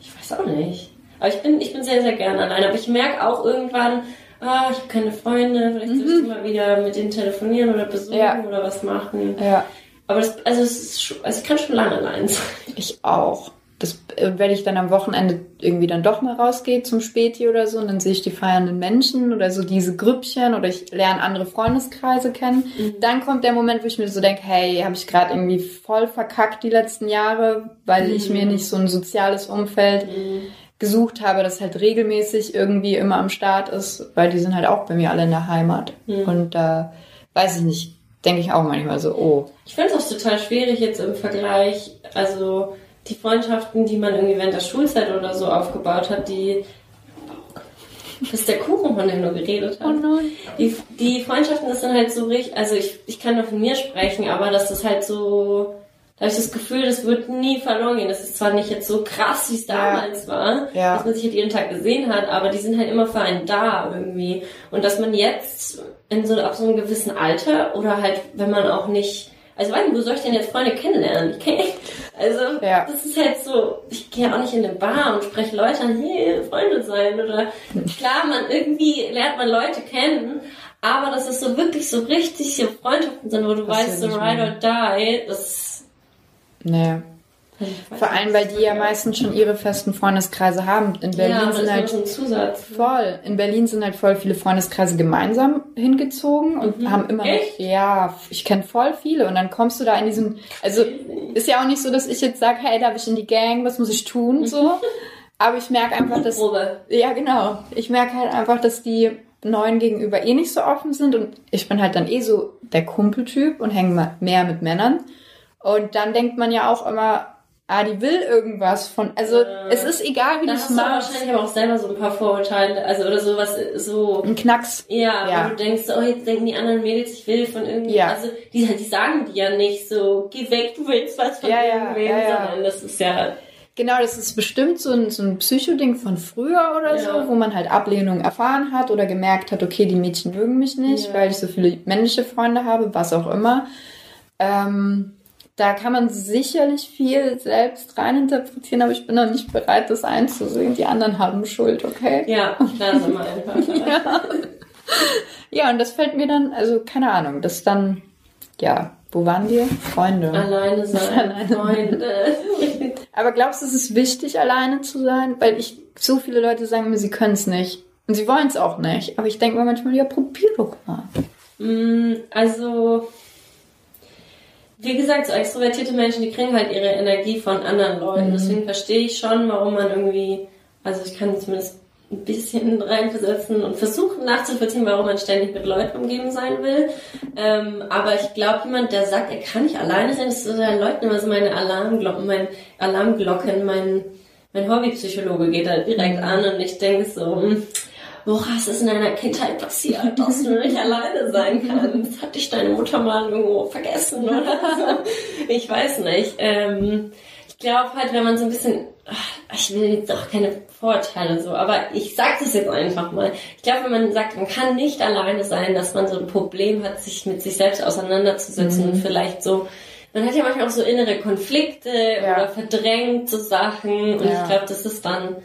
ich weiß auch nicht. Aber ich bin, ich bin sehr, sehr gerne alleine. Aber ich merke auch irgendwann, ah, ich habe keine Freunde, vielleicht soll ich mhm. mal wieder mit denen telefonieren oder besuchen ja. oder was machen. Ja. Aber das, also, es ist, also ich kann schon lange allein sein. Ich auch das, wenn ich dann am Wochenende irgendwie dann doch mal rausgehe zum Späti oder so, und dann sehe ich die feiernden Menschen oder so diese Grüppchen oder ich lerne andere Freundeskreise kennen, mhm. dann kommt der Moment, wo ich mir so denke, hey, habe ich gerade irgendwie voll verkackt die letzten Jahre, weil mhm. ich mir nicht so ein soziales Umfeld mhm. gesucht habe, das halt regelmäßig irgendwie immer am Start ist, weil die sind halt auch bei mir alle in der Heimat. Mhm. Und da äh, weiß ich nicht, denke ich auch manchmal so, oh. Ich finde es auch total schwierig jetzt im Vergleich, also die Freundschaften, die man irgendwie während der Schulzeit oder so aufgebaut hat, die bis der Kuchen von dem nur geredet hat. Oh nein. Die, die Freundschaften, das sind halt so richtig, also ich, ich kann nur von mir sprechen, aber das ist halt so, da habe ich das Gefühl, das wird nie verloren gehen. Das ist zwar nicht jetzt so krass, wie es damals war, Ja. dass man sich halt jeden Tag gesehen hat, aber die sind halt immer für einen da irgendwie. Und dass man jetzt in so, ab so einem gewissen Alter oder halt, wenn man auch nicht, also weiß nicht, wo soll ich denn jetzt Freunde kennenlernen? Ich kenn, also, Ja. das ist halt so, ich gehe auch nicht in eine Bar und spreche Leute an, hey, Freunde sein oder, klar, man, irgendwie lernt man Leute kennen, aber dass es so wirklich so richtig so Freundschaften sind, wo du Passiert weißt, so ride mehr. or die, das, Nee. Vor allem, weil die ja meistens schon ihre festen Freundeskreise haben. In Berlin ja, sind halt voll. In Berlin sind halt voll viele Freundeskreise gemeinsam hingezogen und haben immer noch, Mhm. Echt? ja, ich kenne voll viele und dann kommst du da in diesen, also ist ja auch nicht so, dass ich jetzt sage, hey, darf ich in die Gang, was muss ich tun, so. Aber ich merke einfach, dass, ja genau, ich merke halt einfach, dass die Neuen gegenüber eh nicht so offen sind und ich bin halt dann eh so der Kumpeltyp und hänge mehr mit Männern. Und dann denkt man ja auch immer, ah, die will irgendwas von, also es ist egal, wie du es machst. wahrscheinlich aber auch selber so ein paar Vorurteile, also oder sowas, so, Ein Knacks. ja, Ja. wo du denkst, oh, jetzt denken die anderen Mädels, ich will von irgendwie, Ja. also die, die sagen dir ja nicht so, geh weg, du willst was von Ja, ja, irgendwem, ja, ja. sondern das ist ja, Genau, das ist bestimmt so ein, so ein Psychoding von früher oder so, wo man halt Ablehnung erfahren hat oder gemerkt hat, okay, die Mädchen mögen mich nicht, weil ich so viele männliche Freunde habe, was auch immer. Ähm, da kann man sicherlich viel selbst reininterpretieren, aber ich bin noch nicht bereit, das einzusehen. Die anderen haben Schuld, okay? ja, klar, ist immer einfach. Ja, und das fällt mir dann, also keine Ahnung, das dann, ja, wo waren wir? Freunde. Alleine sein, Alleine. Freunde. Aber glaubst du, es ist wichtig, alleine zu sein? Weil ich, so viele Leute sagen mir, sie können es nicht. Und sie wollen es auch nicht. Aber ich denke mir manchmal, ja, probier doch mal. Mm, Also, wie gesagt, so extrovertierte Menschen, die kriegen halt ihre Energie von anderen Leuten. Mhm. Deswegen verstehe ich schon, warum man irgendwie, also ich kann zumindest ein bisschen reinversetzen und versuchen nachzuvollziehen, warum man ständig mit Leuten umgeben sein will. Ähm, aber ich glaube, jemand, der sagt, er kann nicht alleine sein, das ist so der Leuten immer so meine Alarmglocken, mein Alarmglocken, mein, mein Hobbypsychologe geht da direkt an und ich denke so, hm, was ist in deiner Kindheit passiert, dass du nicht alleine sein kannst? Hat dich deine Mutter mal irgendwo vergessen oder so? Ich weiß nicht. Ähm, ich glaube halt, wenn man so ein bisschen, ach, ich will jetzt auch keine Vorurteile so, aber ich sag das jetzt einfach mal. Ich glaube, wenn man sagt, man kann nicht alleine sein, dass man so ein Problem hat, sich mit sich selbst auseinanderzusetzen und vielleicht so man hat ja manchmal auch so innere Konflikte Ja. oder verdrängt so Sachen und Ja. ich glaube, das ist dann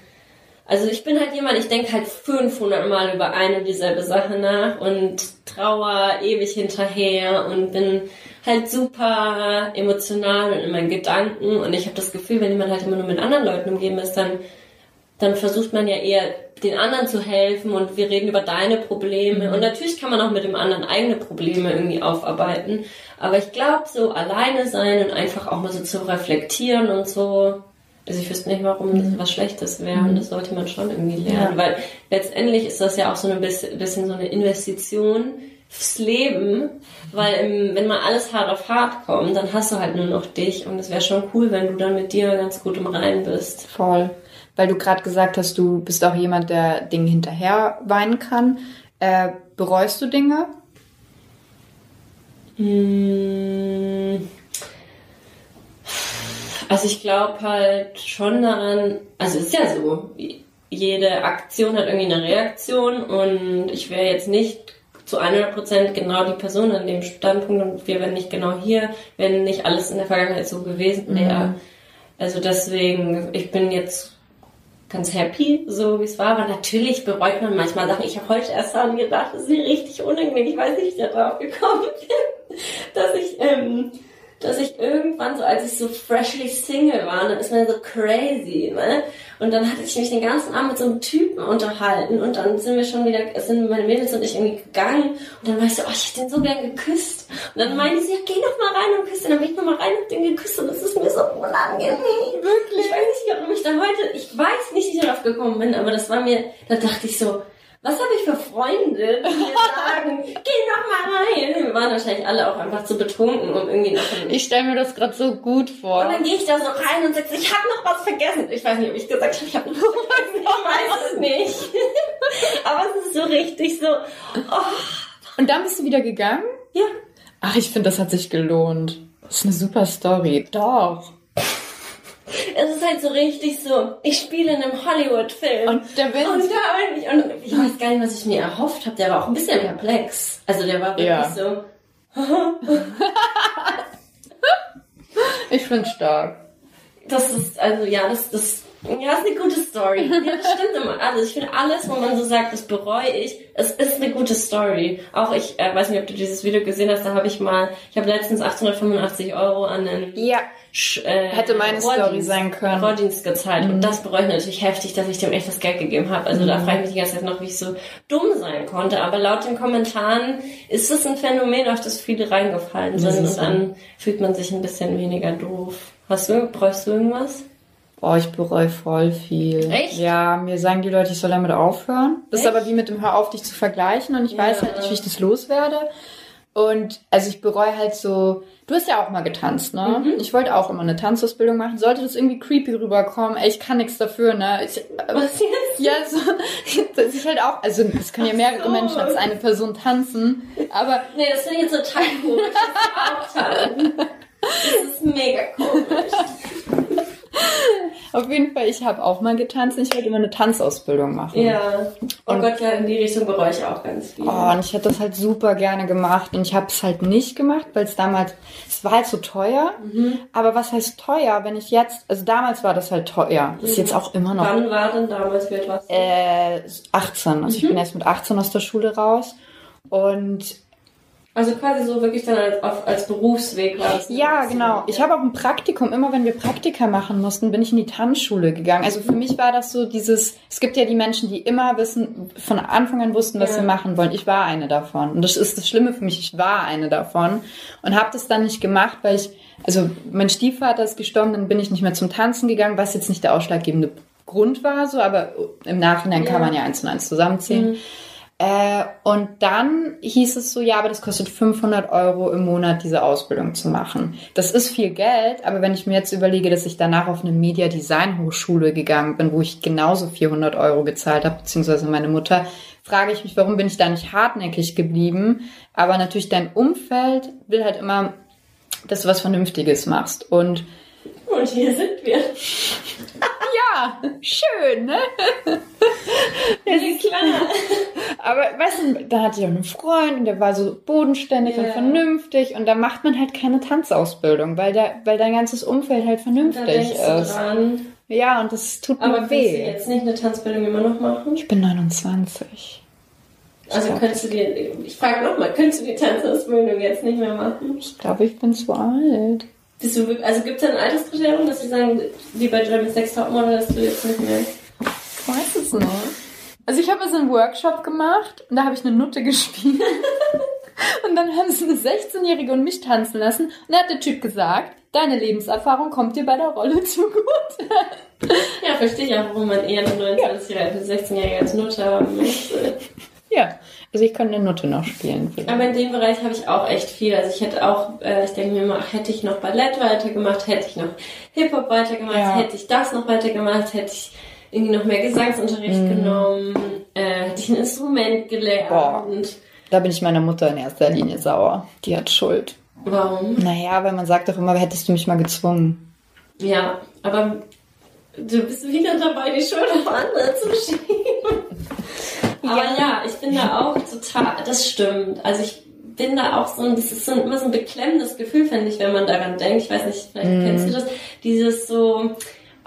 also ich bin halt jemand, ich denke halt 500 Mal über eine und dieselbe Sache nach und trauer ewig hinterher und bin halt super emotional und in meinen Gedanken. Und ich habe das Gefühl, wenn jemand halt immer nur mit anderen Leuten umgeben ist, dann dann versucht man ja eher den anderen zu helfen und wir reden über deine Probleme. Und natürlich kann man auch mit dem anderen eigene Probleme irgendwie aufarbeiten, aber ich glaube so alleine sein und einfach auch mal so zu reflektieren und so also ich wüsste nicht, warum das was Schlechtes wäre und das sollte man schon irgendwie lernen, Ja. weil letztendlich ist das ja auch so ein bisschen, so eine Investition fürs Leben, weil im, wenn mal alles hart auf hart kommt, dann hast du halt nur noch dich und es wäre schon cool, wenn du dann mit dir ganz gut im Reinen bist. Voll. Weil du gerade gesagt hast, du bist auch jemand, der Dinge hinterher weinen kann. Äh, bereust du Dinge? Hm. Also ich glaube halt schon daran, also ist ja so, jede Aktion hat irgendwie eine Reaktion und ich wäre jetzt nicht zu 100% genau die Person an dem Standpunkt und wir wären nicht genau hier, wenn nicht alles in der Vergangenheit so gewesen wäre. Also deswegen, ich bin jetzt ganz happy, so wie es war, aber natürlich bereut man manchmal Sachen. Ich habe heute erst daran gedacht, das ist mir richtig unangenehm. Ich weiß nicht, wie ich da drauf gekommen bin, dass ich, ähm, dass ich irgendwann so, als ich so freshly Single war, dann ist man so crazy, ne? Und dann hatte ich mich den ganzen Abend mit so einem Typen unterhalten und dann sind wir schon wieder, sind meine Mädels und ich irgendwie gegangen und dann war ich so, oh, ich hätte den so gern geküsst. Und dann meinte sie, ja, geh doch mal rein und küsse ihn. Dann bin ich noch mal rein und den geküsst und das ist mir so unangenehm. Wirklich? Ich weiß nicht, warum ich da heute, ich weiß nicht, wie ich darauf gekommen bin, aber das war mir, da dachte ich so, was habe ich für Freunde, die mir sagen, geh doch mal rein. Wir waren wahrscheinlich alle auch einfach zu betrunken, um irgendwie noch Ich stelle mir das gerade so gut vor. und dann gehe ich da so rein und sage, ich habe noch was vergessen. Ich weiß nicht, ob ich gesagt habe, ich habe noch was vergessen. Ich weiß es nicht. Aber es ist so richtig so. Oh. Und dann bist du wieder gegangen? Ja. Ach, ich finde, das hat sich gelohnt. Das ist eine super Story. Doch. Es ist halt so richtig so, ich spiele in einem Hollywood-Film. Und der Wind. Und, da, und, und ich weiß gar nicht, was ich mir erhofft habe. Der war auch ein bisschen perplex. Also der war wirklich Ja. so. Ich finde stark. Das ist, also ja, das, das, ja, ist eine gute Story. Ja, das stimmt immer alles. Ich finde alles, wo man so sagt, das bereue ich, es ist eine gute Story. Auch ich äh, weiß nicht, ob du dieses Video gesehen hast, da habe ich mal, ich habe letztens 885 Euro an einen Ja. Sch- äh, Hätte meine Story Rohrdienst- sein können. Rohrdienst gezahlt. Und das bereue ich natürlich heftig, dass ich dem echt das Geld gegeben habe. Also da frage ich mich die ganze Zeit noch, wie ich so dumm sein konnte. Aber laut den Kommentaren ist es ein Phänomen, auf das viele reingefallen sind. Und dann fühlt man sich ein bisschen weniger doof. Hast du, bereust du irgendwas? Boah, ich bereue voll viel. Echt? Ja, mir sagen die Leute, ich soll damit aufhören. Das ist Echt? aber wie mit dem Hör auf, dich zu vergleichen und ich weiß Ja. halt nicht, wie ich das loswerde. Und also ich bereue halt so, du hast ja auch mal getanzt, ne? Mhm. Ich wollte auch immer eine Tanzausbildung machen. Sollte das irgendwie creepy rüberkommen, ey, ich kann nichts dafür, ne? Ich, Was jetzt? ja, so, dass ich halt auch, also es können ja mehrere so. Menschen als eine Person tanzen, aber Nee, das ich jetzt total komisch. Das ist auch tanzen. Das ist mega komisch. auf jeden Fall, ich habe auch mal getanzt und ich wollte immer eine Tanzausbildung machen. Ja. Oh Und- Gott, ja, in die Richtung bereue ich auch ganz viel. Oh, und ich hätte das halt super gerne gemacht und ich habe es halt nicht gemacht, weil es damals, es war halt so teuer. Mhm. Aber was heißt teuer, wenn ich jetzt, also damals war das halt teuer. Das ist jetzt auch immer noch Wann war denn damals wird was? äh, 18. Also Mhm. ich bin erst mit 18 aus der Schule raus. Und Also quasi so wirklich dann als, als Berufsweg war es. ja, genau. Ich habe auch ein Praktikum, immer wenn wir Praktika machen mussten, bin ich in die Tanzschule gegangen. Also für mich war das so dieses, es gibt ja die Menschen, die immer wissen, von Anfang an wussten, was Ja. sie machen wollen. Ich war eine davon. Und das ist das Schlimme für mich, ich war eine davon. Und habe das dann nicht gemacht, weil ich, also mein Stiefvater ist gestorben, dann bin ich nicht mehr zum Tanzen gegangen, was jetzt nicht der ausschlaggebende Grund war, so, aber im Nachhinein kann Ja. man ja eins und eins zusammenziehen. Äh, und dann hieß es so, ja, aber das kostet 500 Euro im Monat, diese Ausbildung zu machen. Das ist viel Geld, aber wenn ich mir jetzt überlege, dass ich danach auf eine Media Design Hochschule gegangen bin, wo ich genauso 400 Euro gezahlt habe, beziehungsweise meine Mutter, frage ich mich, warum bin ich da nicht hartnäckig geblieben? Aber natürlich dein Umfeld will halt immer, dass du was Vernünftiges machst. Und Und hier sind wir. ja, schön, ne? Ja, klar. Aber weißt du, da hatte ich auch einen Freund und der war so bodenständig Ja. und vernünftig und da macht man halt keine Tanzausbildung, weil, der, weil dein ganzes Umfeld halt Da vernünftig du ist. dran. Ja, und das tut Aber mir willst du weh. jetzt nicht eine Tanzbildung immer noch machen? Ich bin 29. Also glaub, könntest du dir, ich frage nochmal, könntest du die Tanzausbildung jetzt nicht mehr machen? Ich glaube, ich bin zu alt. Bist du, also gibt es ein Alterskriterium, dass sie sagen, wie bei German Sex Topmodel, dass du jetzt nicht mehr... Ich weiß es nicht. Also ich habe mal so einen Workshop gemacht und da habe ich eine Nutte gespielt. und dann haben sie eine 16-Jährige und mich tanzen lassen. Und da hat der Typ gesagt, deine Lebenserfahrung kommt dir bei der Rolle zugute. Ja, verstehe ich auch, warum man eher eine 29-jährige, 16-jährige als Nutte haben möchte. Ja, also ich kann eine Nutte noch spielen. vielleicht. Aber in dem Bereich habe ich auch echt viel. Also ich hätte auch, äh, ich denke mir immer, ach, hätte ich noch Ballett weitergemacht, hätte ich noch Hip-Hop weitergemacht, Ja. hätte ich das noch weitergemacht, hätte ich irgendwie noch mehr Gesangsunterricht Mhm. genommen, äh, hätte ich ein Instrument gelernt. Boah. Da bin ich meiner Mutter in erster Linie sauer. Die hat Schuld. Warum? Naja, weil man sagt doch immer, hättest du mich mal gezwungen. Ja, aber du bist wieder dabei, die Schuld auf andere zu schieben. Aber ja, ich bin da auch total, das stimmt. Also ich bin da auch so, ein- das ist so ein, immer so ein beklemmendes Gefühl, finde ich, wenn man daran denkt. Ich weiß nicht, vielleicht kennst du das. Dieses so,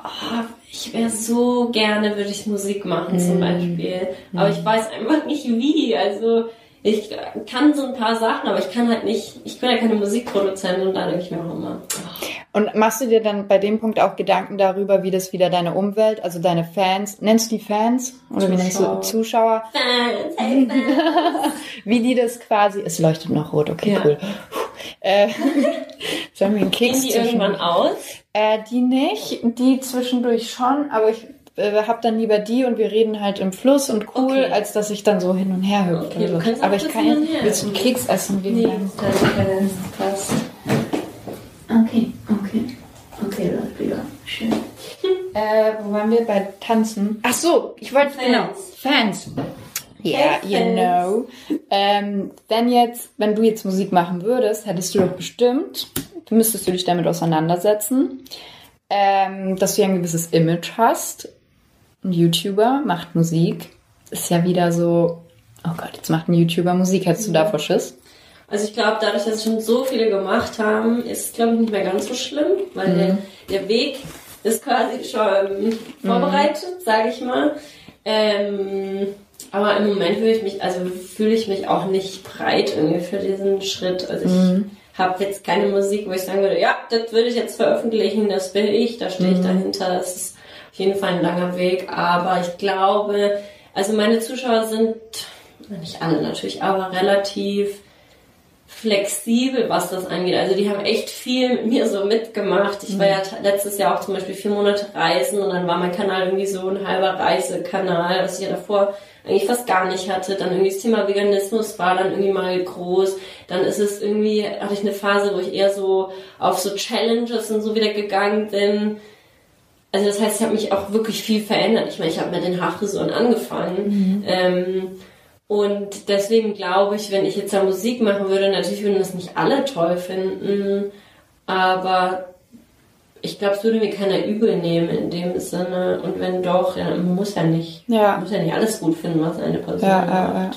oh, ich wäre so gerne, würde ich Musik machen zum Beispiel. Aber ich weiß einfach nicht wie. Also ich kann so ein paar Sachen, aber ich kann halt nicht, ich bin ja keine Musikproduzentin und da denke ich mir auch immer, oh, Und machst du dir dann bei dem Punkt auch Gedanken darüber, wie das wieder deine Umwelt, also deine Fans, nennst du die Fans? Oder wie nennst du Zuschauer. Zuschauer? Fans, hey Fans. Wie die das quasi, es leuchtet noch rot, okay, Ja. cool. Äh, sollen wir einen Keks Gehen die irgendwann aus? Äh, die nicht, die zwischendurch schon, aber ich äh, hab dann lieber die und wir reden halt im Fluss und cool, Okay. als dass ich dann so hin und her hüpfe. Okay, aber ich kann jetzt, her. willst du einen Keks essen? Wegen Nee, deinem- das passt. Okay, okay. Okay, läuft wieder. Schön. Äh, wo waren wir? Bei Tanzen? Ach so, ich wollte, Fans. genau, Fans. Ja, yeah, Hey, you know. Ähm, wenn jetzt, wenn du jetzt Musik machen würdest, hättest du doch bestimmt, müsstest du dich damit auseinandersetzen, ähm, dass du ja ein gewisses Image hast. Ein YouTuber macht Musik. Ist ja wieder so, oh Gott, jetzt macht ein YouTuber Musik. Hättest du davor Schiss? Also ich glaube, dadurch, dass schon so viele gemacht haben, ist es, glaube ich, nicht mehr ganz so schlimm, weil Mhm. der, der Weg ist quasi schon vorbereitet, sage ich mal. Ähm, aber im Moment fühle ich mich, also fühle ich mich auch nicht breit irgendwie für diesen Schritt. Also ich Mhm. habe jetzt keine Musik, wo ich sagen würde, ja, das würde ich jetzt veröffentlichen, das bin ich, da stehe Mhm. ich dahinter. Das ist auf jeden Fall ein langer Weg, aber ich glaube, also meine Zuschauer sind, nicht alle natürlich, aber relativ flexibel, was das angeht. Also die haben echt viel mit mir so mitgemacht. Ich war ja t- letztes Jahr auch zum Beispiel vier Monate reisen und dann war mein Kanal irgendwie so ein halber Reisekanal, was ich ja davor eigentlich fast gar nicht hatte. Dann irgendwie das Thema Veganismus war dann irgendwie mal groß. Dann ist es irgendwie, hatte ich eine Phase, wo ich eher so auf so Challenges und so wieder gegangen bin. Also das heißt, ich habe mich auch wirklich viel verändert. Ich meine, ich habe mit den Haarfrisuren angefangen. Ähm, und deswegen glaube ich, wenn ich jetzt da Musik machen würde, natürlich würden das nicht alle toll finden, aber ich glaube, es würde mir keiner übel nehmen in dem Sinne. Und wenn doch, ja, man muss ja nicht, Ja. muss ja nicht alles gut finden, was eine Person Ja, macht. ja, ja.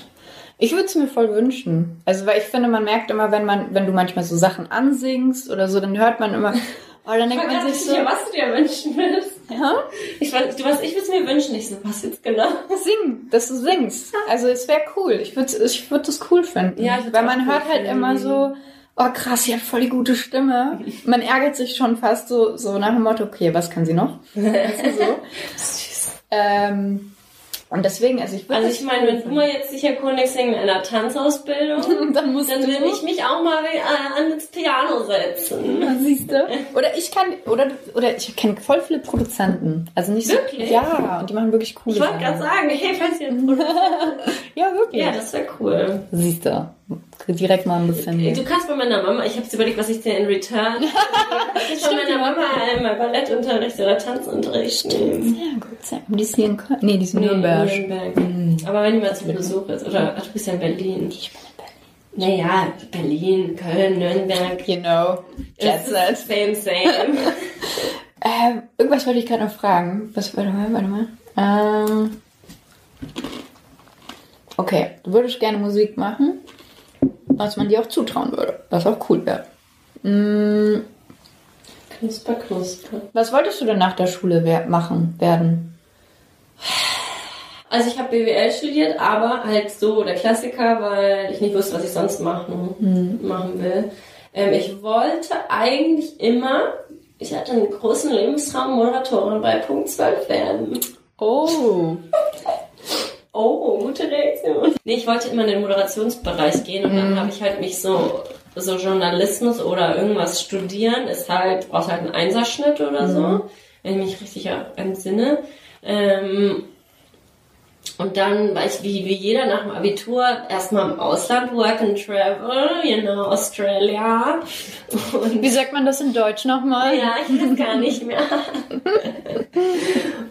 Ich würde es mir voll wünschen. Also, weil ich finde, man merkt immer, wenn man, wenn du manchmal so Sachen ansingst oder so, dann hört man immer, oh, dann denkt man sich so, was du dir wünschen willst. Ja, Ich, du was, ich würde es mir wünschen. Ich so, was jetzt genau? sing, dass du singst. Also, es wäre cool. Ich würde ich würd das cool finden. Ja, weil man cool hört halt finden. immer so, oh krass, sie hat voll die gute Stimme. Man ärgert sich schon fast so, so nach dem Motto, okay, was kann sie noch? So. Ähm, und deswegen, also ich Also ich meine, wenn du mal jetzt sicher singen in einer Tanzausbildung, dann musst dann du will ich mich auch mal äh, an das Piano setzen. Siehst du? Oder ich kann, oder, oder ich kenne voll viele Produzenten. Also nicht so. Wirklich? Ja, und die machen wirklich coole Ich wollte gerade sagen, hey, falls ihr Produkt Ja, wirklich. Ja, das wäre cool. Siehst du. Direkt mal ein bisschen. Du kannst bei meiner Mama, ich habe jetzt überlegt, was ich dir in Return. ich bei meiner Mama einmal Ballettunterricht oder Tanzunterricht nehmen. Sehr gut. Sehr. Die ist hier in Köln. Nee, die ist in Nürnberg. Nürnberg. Aber wenn jemand zu Besuch ist, oder ach, du bist ja in Berlin. Ich bin in Berlin. Naja, Berlin, Köln, Nürnberg. You know. Jet set. Same, same. Ähm, irgendwas wollte ich gerade noch fragen. Was, warte mal, warte mal. Ähm, okay, du würdest gerne Musik machen, was man dir auch zutrauen würde. Was auch cool wäre. Mm, knusper, knusper. was wolltest du denn nach der Schule wer machen werden? Also ich habe BWL studiert, aber halt so der Klassiker, weil ich nicht wusste, was ich sonst machen, machen will. Ähm, ich wollte eigentlich immer, ich hatte einen großen Lebenstraum, Moderatorin bei Punkt 12 werden. Oh. Oh, gute Reaktion. Nee, ich wollte immer in den Moderationsbereich gehen und dann habe ich halt mich so, so Journalismus oder irgendwas studieren, ist halt, brauchst halt einen Einserschnitt oder so, wenn ich mich richtig entsinne. Ähm, und dann war ich wie, wie jeder nach dem Abitur erstmal im Ausland, work and travel, you know, Australia. Und Wie sagt man das in Deutsch nochmal? ja, ich weiß gar nicht mehr.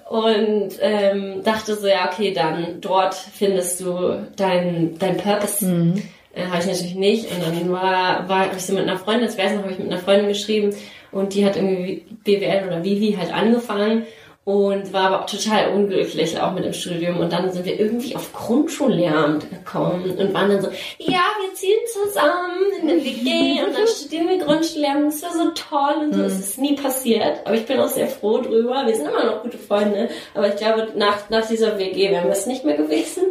Und ähm, dachte so, ja, okay, dann dort findest du dein, dein Purpose. Äh, habe ich natürlich nicht. Und dann war, war habe ich so mit einer Freundin, das weiß noch, habe ich mit einer Freundin geschrieben und die hat irgendwie BWL oder Vivi halt angefangen und war aber auch total unglücklich auch mit dem Studium. Und dann sind wir irgendwie auf Grundschullehramt gekommen und waren dann so, ja, wir ziehen zusammen in eine WG und dann studieren wir Grundschullehramt. Das wäre so toll und so. Es ist nie passiert. Aber ich bin auch sehr froh drüber. Wir sind immer noch gute Freunde. Aber ich glaube, nach, nach dieser WG wären wir es nicht mehr gewesen.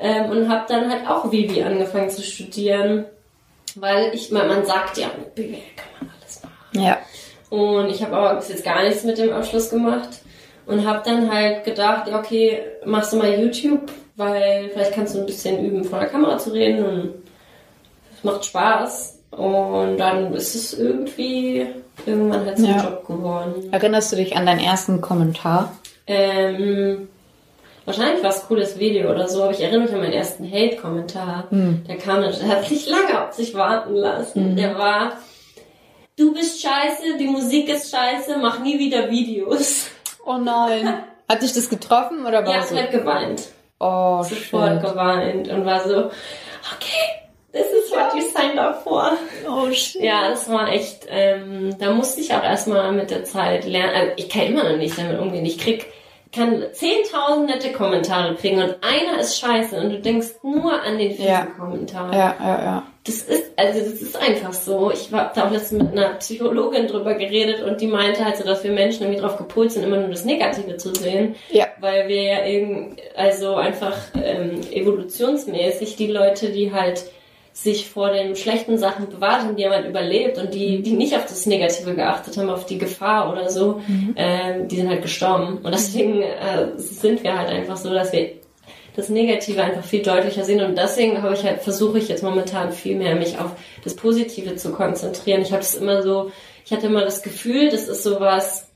Ähm, und habe dann halt auch Vivi angefangen zu studieren. Weil ich, man, man sagt ja, mit BWL kann man alles machen. Ja. Und ich habe aber bis jetzt gar nichts mit dem Abschluss gemacht und habe dann halt gedacht, ja, okay, machst du mal YouTube, weil vielleicht kannst du ein bisschen üben, vor der Kamera zu reden und es macht Spaß. Und dann ist es irgendwie irgendwann halt zum Ja. Job geworden. Erinnerst du dich an deinen ersten Kommentar? Ähm, wahrscheinlich war es ein cooles Video oder so, aber ich erinnere mich an meinen ersten Hate-Kommentar. Der kam, der hat nicht lange auf sich warten lassen. Der war, du bist scheiße, die Musik ist scheiße, mach nie wieder Videos. Oh nein. Hat dich das getroffen oder war Ja, das ich so? hab geweint. oh, sofort shit. geweint und war so, okay, this is what you signed up for. Oh shit. Ja, das war echt, ähm, da musste ich auch erstmal mit der Zeit lernen. Also ich kann immer noch nicht damit umgehen. Ich krieg kann 10.000 nette Kommentare kriegen und einer ist scheiße und du denkst nur an den fiesen ja. Kommentar. Ja, ja, ja. Das ist, also das ist einfach so. Ich habe da auch letztens mit einer Psychologin drüber geredet und die meinte halt so, dass wir Menschen irgendwie drauf gepolt sind, immer nur das Negative zu sehen. Ja. Weil wir ja eben, also einfach ähm, evolutionsmäßig die Leute, die halt sich vor den schlechten Sachen bewahrt haben, die haben halt überlebt und die, die nicht auf das Negative geachtet haben, auf die Gefahr oder so, mhm. ähm, die sind halt gestorben. Und deswegen äh, sind wir halt einfach so, dass wir das Negative einfach viel deutlicher sehen und deswegen habe ich halt versuche ich jetzt momentan viel mehr mich auf das Positive zu konzentrieren. Ich habe es immer so, ich hatte immer das Gefühl, das ist sowas,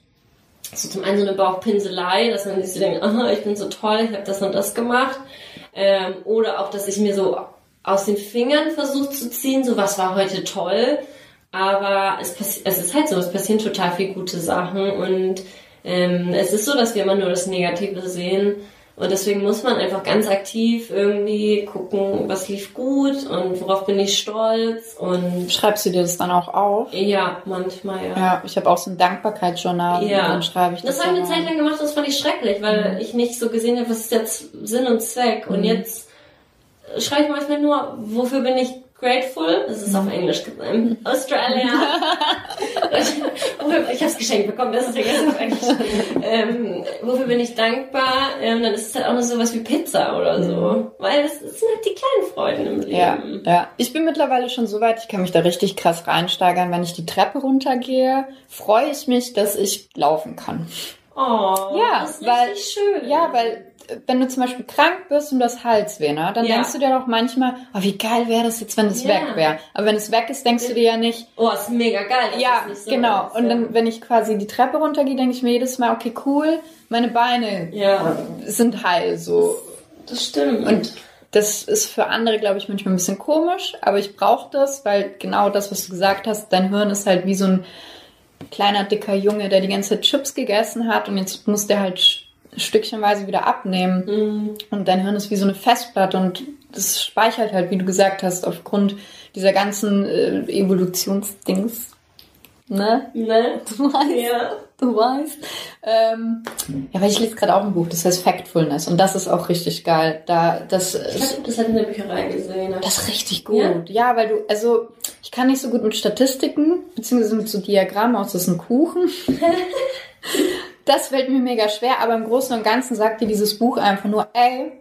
so zum einen so eine Bauchpinselei, dass man sich so denkt, aha, ich bin so toll, ich habe das und das gemacht. Ähm, oder auch, dass ich mir so aus den Fingern versucht zu ziehen, so was war heute toll, aber es, es ist halt so, es passieren total viele gute Sachen und ähm, es ist so, dass wir immer nur das Negative sehen und deswegen muss man einfach ganz aktiv irgendwie gucken, was lief gut und worauf bin ich stolz und schreibst du dir das dann auch auf? Ja, manchmal ja. Ja, ich habe auch so ein Dankbarkeitsjournal ja. und dann schreibe ich das. Das habe ich eine Zeit lang gemacht, das fand ich schrecklich, weil mhm. ich nicht so gesehen habe, was ist jetzt Sinn und Zweck und mhm. jetzt schreibe ich manchmal nur, wofür bin ich grateful? Das ist auf Englisch gesagt. Australia. ich habe es geschenkt bekommen, das ist vergessen auf Englisch. Ähm, wofür bin ich dankbar? Ähm, dann ist es halt auch noch sowas wie Pizza oder so. Weil es, es sind halt die kleinen Freuden im Leben. Ja, ja. Ich bin mittlerweile schon so weit, ich kann mich da richtig krass reinsteigern. Wenn ich die Treppe runtergehe, freue ich mich, dass ich laufen kann. Oh, ja, das ist weil, schön. Ja, weil wenn du zum Beispiel krank bist und du hast Halsweh, ne, dann ja. denkst du dir doch manchmal, oh, wie geil wäre das jetzt, wenn es ja. weg wäre. Aber wenn es weg ist, denkst du dir ja nicht, oh, ist mega geil. ja, so genau. Ist, und dann, wenn ich quasi die Treppe runtergehe, denke ich mir jedes Mal, okay, cool, meine Beine ja. sind heil, so. Das, das stimmt. Und das ist für andere, glaube ich, manchmal ein bisschen komisch, aber ich brauche das, weil genau das, was du gesagt hast, dein Hirn ist halt wie so ein kleiner, dicker Junge, der die ganze Zeit Chips gegessen hat und jetzt muss der halt stückchenweise wieder abnehmen. Mhm. Und dein Hirn ist wie so eine Festplatte und das speichert halt, wie du gesagt hast, aufgrund dieser ganzen äh, Evolutionsdings. Ne? Ne? Du weißt. Ja. Du weißt. Ähm, ja, weil ich lese gerade auch ein Buch, das heißt Factfulness und das ist auch richtig geil. Da, das ich habe das halt in der Bücherei gesehen. Das ist richtig gut. Ja? ja, weil du, also ich kann nicht so gut mit Statistiken, beziehungsweise mit so Diagrammen aus, das ist ein Kuchen. das fällt mir mega schwer, aber im Großen und Ganzen sagt dir dieses Buch einfach nur, ey,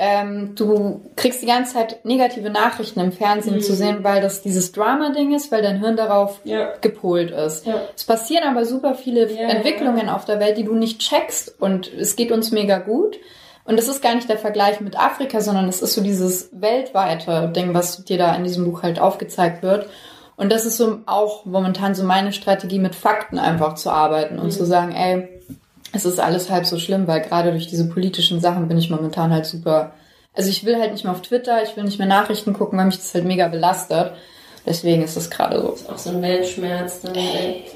ähm, du kriegst die ganze Zeit negative Nachrichten im Fernsehen mhm. zu sehen, weil das dieses Drama-Ding ist, weil dein Hirn darauf ja. gepolt ist. Ja. Es passieren aber super viele ja, Entwicklungen auf der Welt, die du nicht checkst und es geht uns mega gut. Und das ist gar nicht der Vergleich mit Afrika, sondern es ist so dieses weltweite Ding, was dir da in diesem Buch halt aufgezeigt wird. Und das ist so auch momentan so meine Strategie, mit Fakten einfach zu arbeiten und mhm. zu sagen, ey, es ist alles halb so schlimm, weil gerade durch diese politischen Sachen bin ich momentan halt super. Also ich will halt nicht mehr auf Twitter, ich will nicht mehr Nachrichten gucken, weil mich das halt mega belastet. Deswegen ist das gerade so. Das ist auch so ein Weltschmerz. Dann,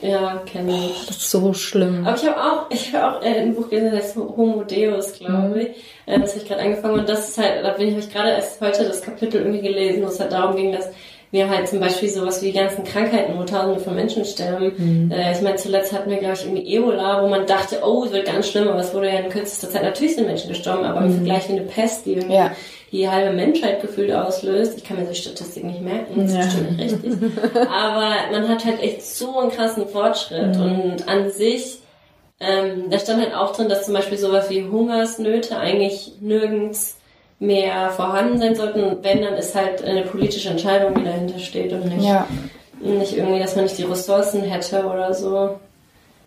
ja, kenne ich. Das ist so schlimm. Aber ich habe auch, ich habe auch äh, ein Buch gelesen, das heißt Homo Deus, glaube mhm. ich. Äh, das habe ich gerade angefangen und das ist halt, da bin ich, habe ich gerade erst heute das Kapitel irgendwie gelesen, wo es halt darum ging, dass wir halt zum Beispiel sowas wie die ganzen Krankheiten, wo tausende von Menschen sterben. Mhm. Äh, ich meine, zuletzt hatten wir, glaube ich, irgendwie Ebola, wo man dachte, oh, es wird ganz schlimm, aber es wurde ja in kürzester Zeit, natürlich sind Menschen gestorben, aber mhm. im Vergleich wie eine Pest, die irgendwie ja. die halbe Menschheit gefühlt auslöst. Ich kann mir so Statistik nicht merken, das ja. ist bestimmt nicht richtig. aber man hat halt echt so einen krassen Fortschritt mhm. und an sich ähm, da stand halt auch drin, dass zum Beispiel sowas wie Hungersnöte eigentlich nirgends mehr vorhanden sein sollten. Wenn, dann ist halt eine politische Entscheidung, die dahinter steht und nicht, ja. nicht irgendwie, dass man nicht die Ressourcen hätte oder so.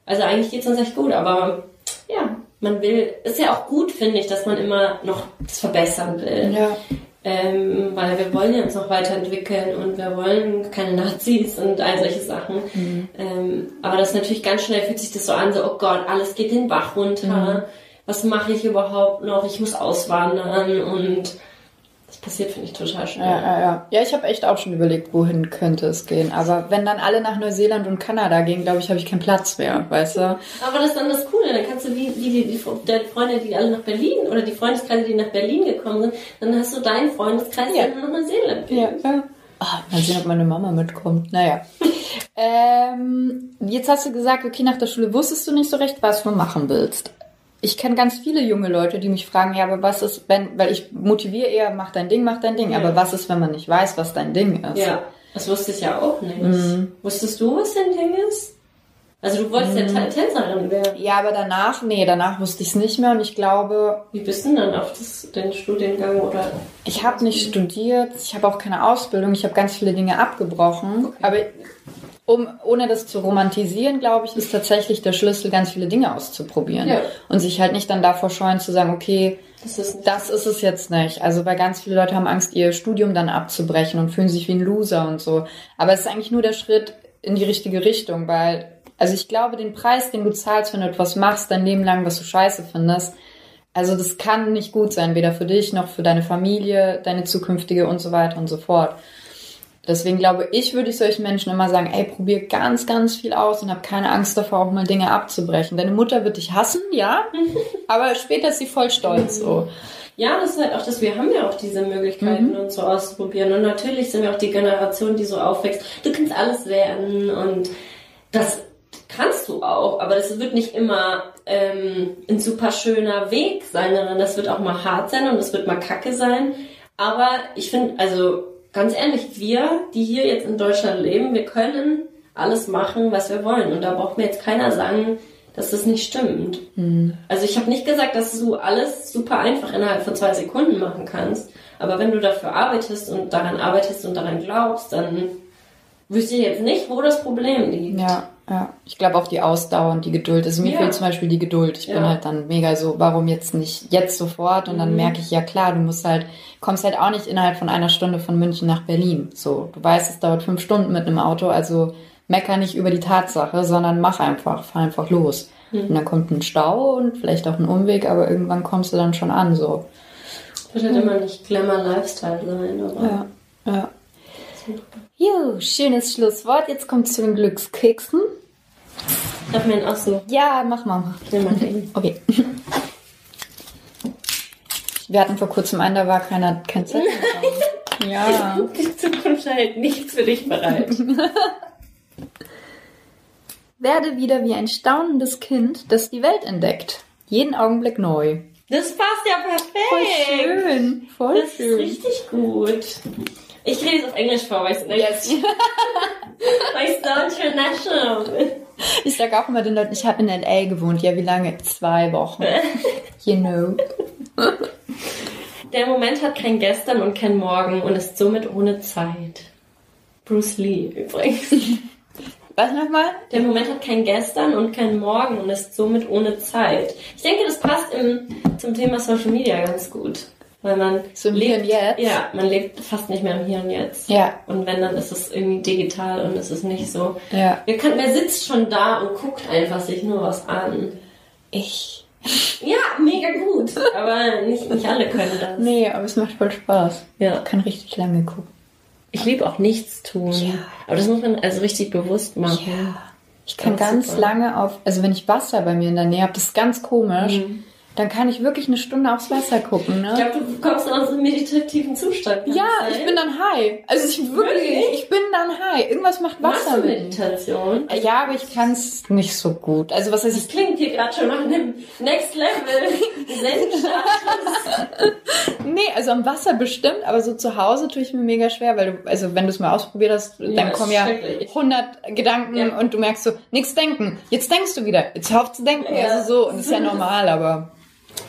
Also eigentlich geht es uns echt gut, aber ja, man will, ist ja auch gut, finde ich, dass man immer noch das verbessern will. Ja. Ähm, weil wir wollen ja uns noch weiterentwickeln und wir wollen keine Nazis und all solche Sachen. Mhm. Ähm, aber das ist natürlich ganz schnell fühlt sich das so an, so, oh Gott, alles geht den Bach runter. Mhm was mache ich überhaupt noch? Ich muss auswandern und Das passiert, finde ich, total schnell. Ja, ja, ja. Ja, ich habe echt auch schon überlegt, wohin könnte es gehen. Aber wenn dann alle nach Neuseeland und Kanada gehen, glaube ich, habe ich keinen Platz mehr, weißt du? Aber das ist dann das Coole. Dann kannst du wie, wie die, die, die Freunde, die alle nach Berlin oder die Freundeskreise, die nach Berlin gekommen sind, dann hast du deinen Freundeskreis, Ja. der nach Neuseeland geht. Ja, ja. Ah, mal sehen, ob meine Mama mitkommt. Naja. ähm, jetzt hast du gesagt, okay, nach der Schule wusstest du nicht so recht, was du machen willst. Ich kenne ganz viele junge Leute, die mich fragen, ja, aber was ist, wenn, weil ich motiviere eher, mach dein Ding, mach dein Ding. Ja. Aber was ist, wenn man nicht weiß, was dein Ding ist? Ja, das wusste ich ja auch nicht. Mhm. Wusstest du, was dein Ding ist? Also du wolltest ja Ta- Tänzerin werden. Ja, aber danach, nee, danach wusste ich es nicht mehr und ich glaube, Wie bist du denn dann auf das, den Studiengang oder? ich habe nicht studiert, ich habe auch keine Ausbildung, ich habe ganz viele Dinge abgebrochen. Aber um, ohne das zu romantisieren, glaube ich, ist tatsächlich der Schlüssel, ganz viele Dinge auszuprobieren. Ja. Und sich halt nicht dann davor scheuen zu sagen, okay, Das ist das ist es jetzt nicht. Also weil ganz viele Leute haben Angst, ihr Studium dann abzubrechen und fühlen sich wie ein Loser und so. Aber es ist eigentlich nur der Schritt in die richtige Richtung, weil, also ich glaube, den Preis, den du zahlst, wenn du etwas machst, dein Leben lang, was du scheiße findest, also das kann nicht gut sein, weder für dich noch für deine Familie, deine zukünftige und so weiter und so fort. Deswegen glaube ich, würde ich solchen Menschen immer sagen, ey, probier ganz, ganz viel aus und hab keine Angst davor, auch mal Dinge abzubrechen. Deine Mutter wird dich hassen, ja, aber später ist sie voll stolz so. Ja, das ist halt auch das, wir haben ja auch diese Möglichkeiten, Mhm. uns so auszuprobieren. Und natürlich sind wir auch die Generation, die so aufwächst. Du kannst alles werden und das kannst du auch, aber das wird nicht immer ähm, ein super schöner Weg sein, sondern das wird auch mal hart sein und das wird mal kacke sein. Aber ich finde, also ganz ehrlich, wir, die hier jetzt in Deutschland leben, wir können alles machen, was wir wollen. Und da braucht mir jetzt keiner sagen, dass das nicht stimmt. Also ich habe nicht gesagt, dass du alles super einfach innerhalb von zwei Sekunden machen kannst. Aber wenn du dafür arbeitest und daran arbeitest und daran glaubst, dann wüsste ich jetzt nicht, wo das Problem liegt. Ja, ja. Ich glaube auch die Ausdauer und die Geduld. Also mir Ja. fehlt zum Beispiel die Geduld. Ich bin Ja. halt dann mega so, warum jetzt nicht jetzt sofort? Und dann Mhm. merke ich, ja klar, du musst halt, kommst halt auch nicht innerhalb von einer Stunde von München nach Berlin. So, du weißt, es dauert fünf Stunden mit einem Auto, also mecker nicht über die Tatsache, sondern mach einfach, fahr einfach los. Mhm. Und dann kommt ein Stau und vielleicht auch ein Umweg, aber irgendwann kommst du dann schon an, so. Wird halt immer nicht Glamour Lifestyle sein, aber Ja, ja. Jo, schönes Schlusswort. Jetzt kommt zu den Glückskeksen. darf man auch so. Ja, mach mal. Okay. Wir hatten vor kurzem einen, da war keiner, kein Zettel. Ja. Die Zukunft hält nichts für dich bereit. Werde wieder wie ein staunendes Kind, das die Welt entdeckt. Jeden Augenblick neu. Das passt ja perfekt. Voll schön. Voll Das ist schön. richtig gut. Ich rede es auf Englisch vor, weil ich Yes. weil ich so international bin. Ich sag auch immer den Leuten, ich habe in L.A. gewohnt. Ja, wie lange? Zwei Wochen. You know. Der Moment hat kein Gestern und kein Morgen und ist somit ohne Zeit. Bruce Lee übrigens. Was nochmal? Der Moment hat kein Gestern und kein Morgen und ist somit ohne Zeit. Ich denke, das passt im, zum Thema Social Media ganz gut. Weil man So im lebt, Hier und Jetzt? Ja, man lebt fast nicht mehr im Hier und Jetzt. Ja. Und wenn, dann ist es irgendwie digital und es ist nicht so. Ja. Wer, kann, wer sitzt schon da und guckt einfach sich nur was an? Ich. Ja, mega gut. Aber nicht, nicht alle können das. Nee, aber es macht voll Spaß. Ja. Ich kann richtig lange gucken. Ich liebe auch nichts tun. Ja. Aber das muss man also richtig bewusst machen. Ja. Ich kann Ganz ganz lange auf, also wenn ich Wasser bei mir in der Nähe habe, das ist ganz komisch, dann kann ich wirklich eine Stunde aufs Wasser gucken, ne? Ich glaube, du kommst aus einem meditativen Zustand. Ja, ich bin dann high. Also ich wirklich, Wirklich? ich bin dann high. Irgendwas macht Machst Wasser du mit mir. Meditation? Ja, aber ich kann es nicht so gut. Also was heißt Das ich? klingt hier gerade schon nach einem Next Level. Nee, also am Wasser bestimmt, aber so zu Hause tue ich mir mega schwer, weil du, also wenn du es mal ausprobiert hast, Ja, dann kommen ja schrecklich. 100 Gedanken Ja. und du merkst so, nichts denken. Jetzt denkst du wieder. Jetzt hör auf zu denken. Ja. Also so, und das ist ja normal, aber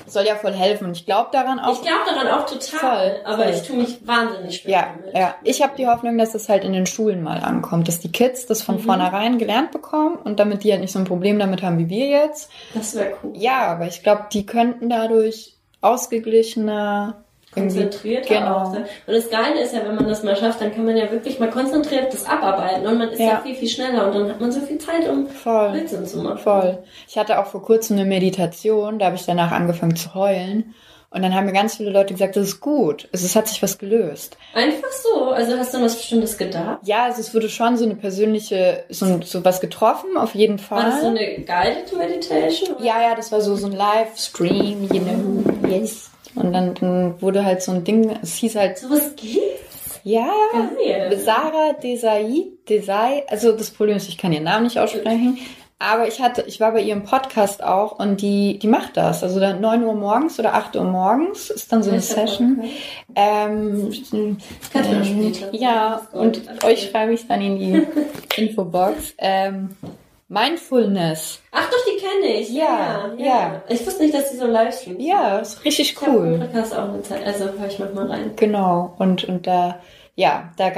soll ja voll helfen. Und ich glaube daran auch. Ich glaube daran auch total, Voll, aber voll. ich tue mich wahnsinnig schwer Ja, damit. ja. Ich habe die Hoffnung, dass das halt in den Schulen mal ankommt, dass die Kids das Mhm. von vornherein gelernt bekommen und damit die halt nicht so ein Problem damit haben wie wir jetzt. Das wäre cool. Ja, aber ich glaube, die könnten dadurch ausgeglichener konzentrierter genau. auch. Und das Geile ist ja, wenn man das mal schafft, dann kann man ja wirklich mal konzentriert das abarbeiten und man ist ja, Ja. viel, viel schneller und dann hat man so viel Zeit, um Voll. Blödsinn zu machen. Voll. Ich hatte auch vor kurzem eine Meditation, da habe ich danach angefangen zu heulen. Und dann haben mir ganz viele Leute gesagt, das ist gut. Also, es hat sich was gelöst. Einfach so? Also hast du was Bestimmtes gedacht? Ja, also es wurde schon so eine persönliche, so, so was getroffen, auf jeden Fall. War das so eine guided Meditation? Oder? Ja, ja, das war so, so ein Livestream, you know, yes. Und dann, dann wurde halt so ein Ding, es hieß halt... So was gibt's? Ja. Sarah Desai, Desai, also das Problem ist, ich kann ihren Namen nicht aussprechen. Aber ich hatte, ich war bei ihrem Podcast auch und die, die macht das. Also dann 9 Uhr morgens oder 8 Uhr morgens ist dann so eine Session. Ähm, ähm, ja, und euch schreibe ich dann in die Infobox. Ähm, Mindfulness. Ach doch, die kenne ich. Ja, ja, ja, Ich wusste nicht, dass die so Livestreams Ja, ist richtig ich cool. Podcast auch eine Zeit, also höre ich manchmal rein. Genau, und, und da ja, da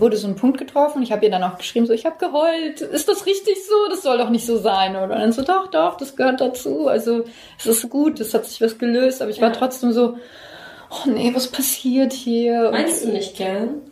wurde so ein Punkt getroffen. Ich habe ihr dann auch geschrieben, so, ich habe geheult. Ist das richtig so? Das soll doch nicht so sein. Oder dann so, doch, doch, das gehört dazu. Also es ist gut, es hat sich was gelöst. Aber ich ja. war trotzdem so, oh nee, was passiert hier? Meinst und, du nicht gern?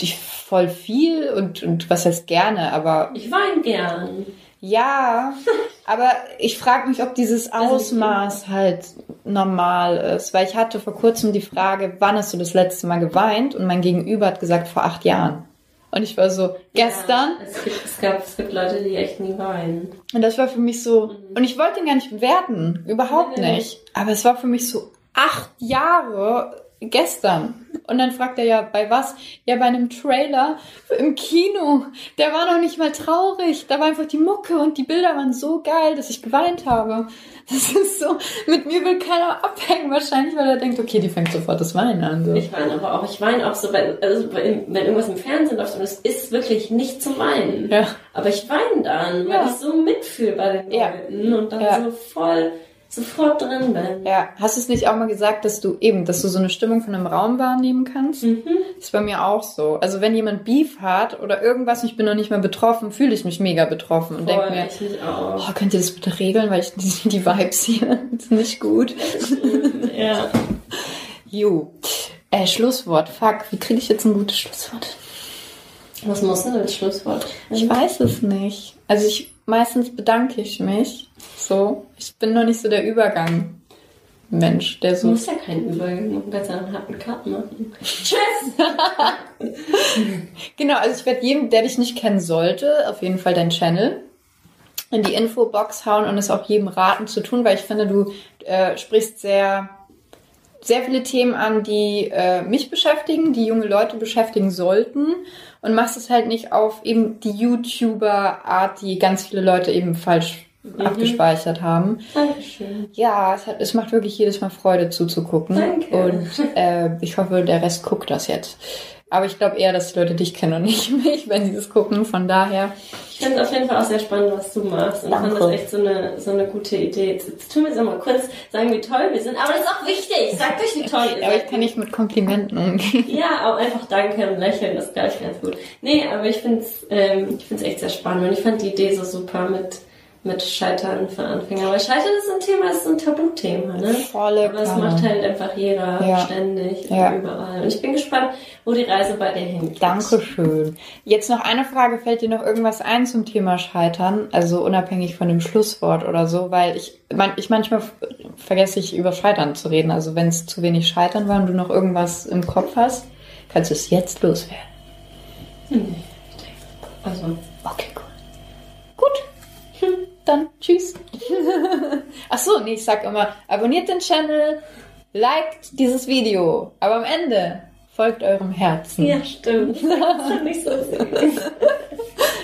Die voll viel und, und was heißt gerne, aber... Ich weine gern. Ja, aber ich frage mich, ob dieses Ausmaß halt normal ist, weil ich hatte vor kurzem die Frage, wann hast du das letzte Mal geweint? Und mein Gegenüber hat gesagt, vor acht Jahren. Und ich war so, gestern. Ja, es, gibt, es, gab, es gibt Leute, die echt nie weinen. Und das war für mich so, mhm. und ich wollte ihn gar nicht bewerten, überhaupt nee, nicht. Aber es war für mich so, acht Jahre gestern. Und dann fragt er ja, bei was? Ja, bei einem Trailer im Kino. Der war noch nicht mal traurig. Da war einfach die Mucke und die Bilder waren so geil, dass ich geweint habe. Das ist so, mit mir will keiner abhängen wahrscheinlich, weil er denkt, okay, die fängt sofort das Weinen an. So. Ich weine aber auch, ich weine auch so, wenn, also wenn, irgendwas im Fernsehen läuft und es ist wirklich nicht zum Weinen. Ja. Aber ich weine dann, weil ja. ich so mitfühle bei den Leuten ja. und dann ja. so voll sofort drin bin. Ja, hast du es nicht auch mal gesagt, dass du eben, dass du so eine Stimmung von einem Raum wahrnehmen kannst? Mhm. Das ist bei mir auch so. Also wenn jemand Beef hat oder irgendwas und ich bin noch nicht mal betroffen, fühle ich mich mega betroffen und denke mir, oh, könnt ihr das bitte regeln, weil ich die, die Vibes hier sind nicht gut. ja. Jo. Äh, Schlusswort. Fuck, wie kriege ich jetzt ein gutes Schlusswort? Was muss denn als Schlusswort? Ich weiß es nicht. Also ich meistens bedanke ich mich. So, ich bin noch nicht so der Übergang. Mensch, der so. Du musst ja keinen Übergang machen, kannst ja einen harten Cut machen. Tschüss! genau, also ich werde jedem, der dich nicht kennen sollte, auf jeden Fall dein Channel in die Infobox hauen und es auch jedem raten zu tun, weil ich finde, du äh, sprichst sehr sehr viele Themen an, die äh, mich beschäftigen, die junge Leute beschäftigen sollten und machst es halt nicht auf eben die YouTuber-Art, die ganz viele Leute eben falsch mhm. abgespeichert haben. Dankeschön. Ja, es, hat, es macht wirklich jedes Mal Freude zuzugucken. Danke. Und äh, ich hoffe, der Rest guckt das jetzt. Aber ich glaube eher, dass die Leute dich kennen und nicht mich, wenn sie das gucken. Von daher. Ich finde es auf jeden Fall auch sehr spannend, was du machst. Und Danke. fand das echt so eine, so eine gute Idee. Jetzt, jetzt tun wir es mal kurz sagen, wie toll wir sind. Aber das ist auch wichtig. Sagt euch, wie toll ihr seid. Aber ich kann nicht mit Komplimenten umgehen. Ja, auch einfach Danke und Lächeln. Das ist gleich ganz gut. Nee, aber ich finde es ähm, echt sehr spannend. Und ich fand die Idee so super mit mit Scheitern für Anfänger. Weil Scheitern ist ein Thema, ist ein Tabuthema, ne? Volle Aber das macht halt einfach jeder ja. ständig ja. überall. Und ich bin gespannt, wo die Reise bei dir hingeht. Dankeschön. Jetzt noch eine Frage, fällt dir noch irgendwas ein zum Thema Scheitern? Also unabhängig von dem Schlusswort oder so, weil ich, man, ich manchmal vergesse ich über Scheitern zu reden. Also wenn es zu wenig Scheitern war und du noch irgendwas im Kopf hast, kannst du es jetzt loswerden. Hm. Also. Okay, cool. Gut dann tschüss. Ach so, nee, ich sag immer, abonniert den Channel, liked dieses Video, aber am Ende folgt eurem Herzen. Ja, stimmt. Das ist nicht so süß.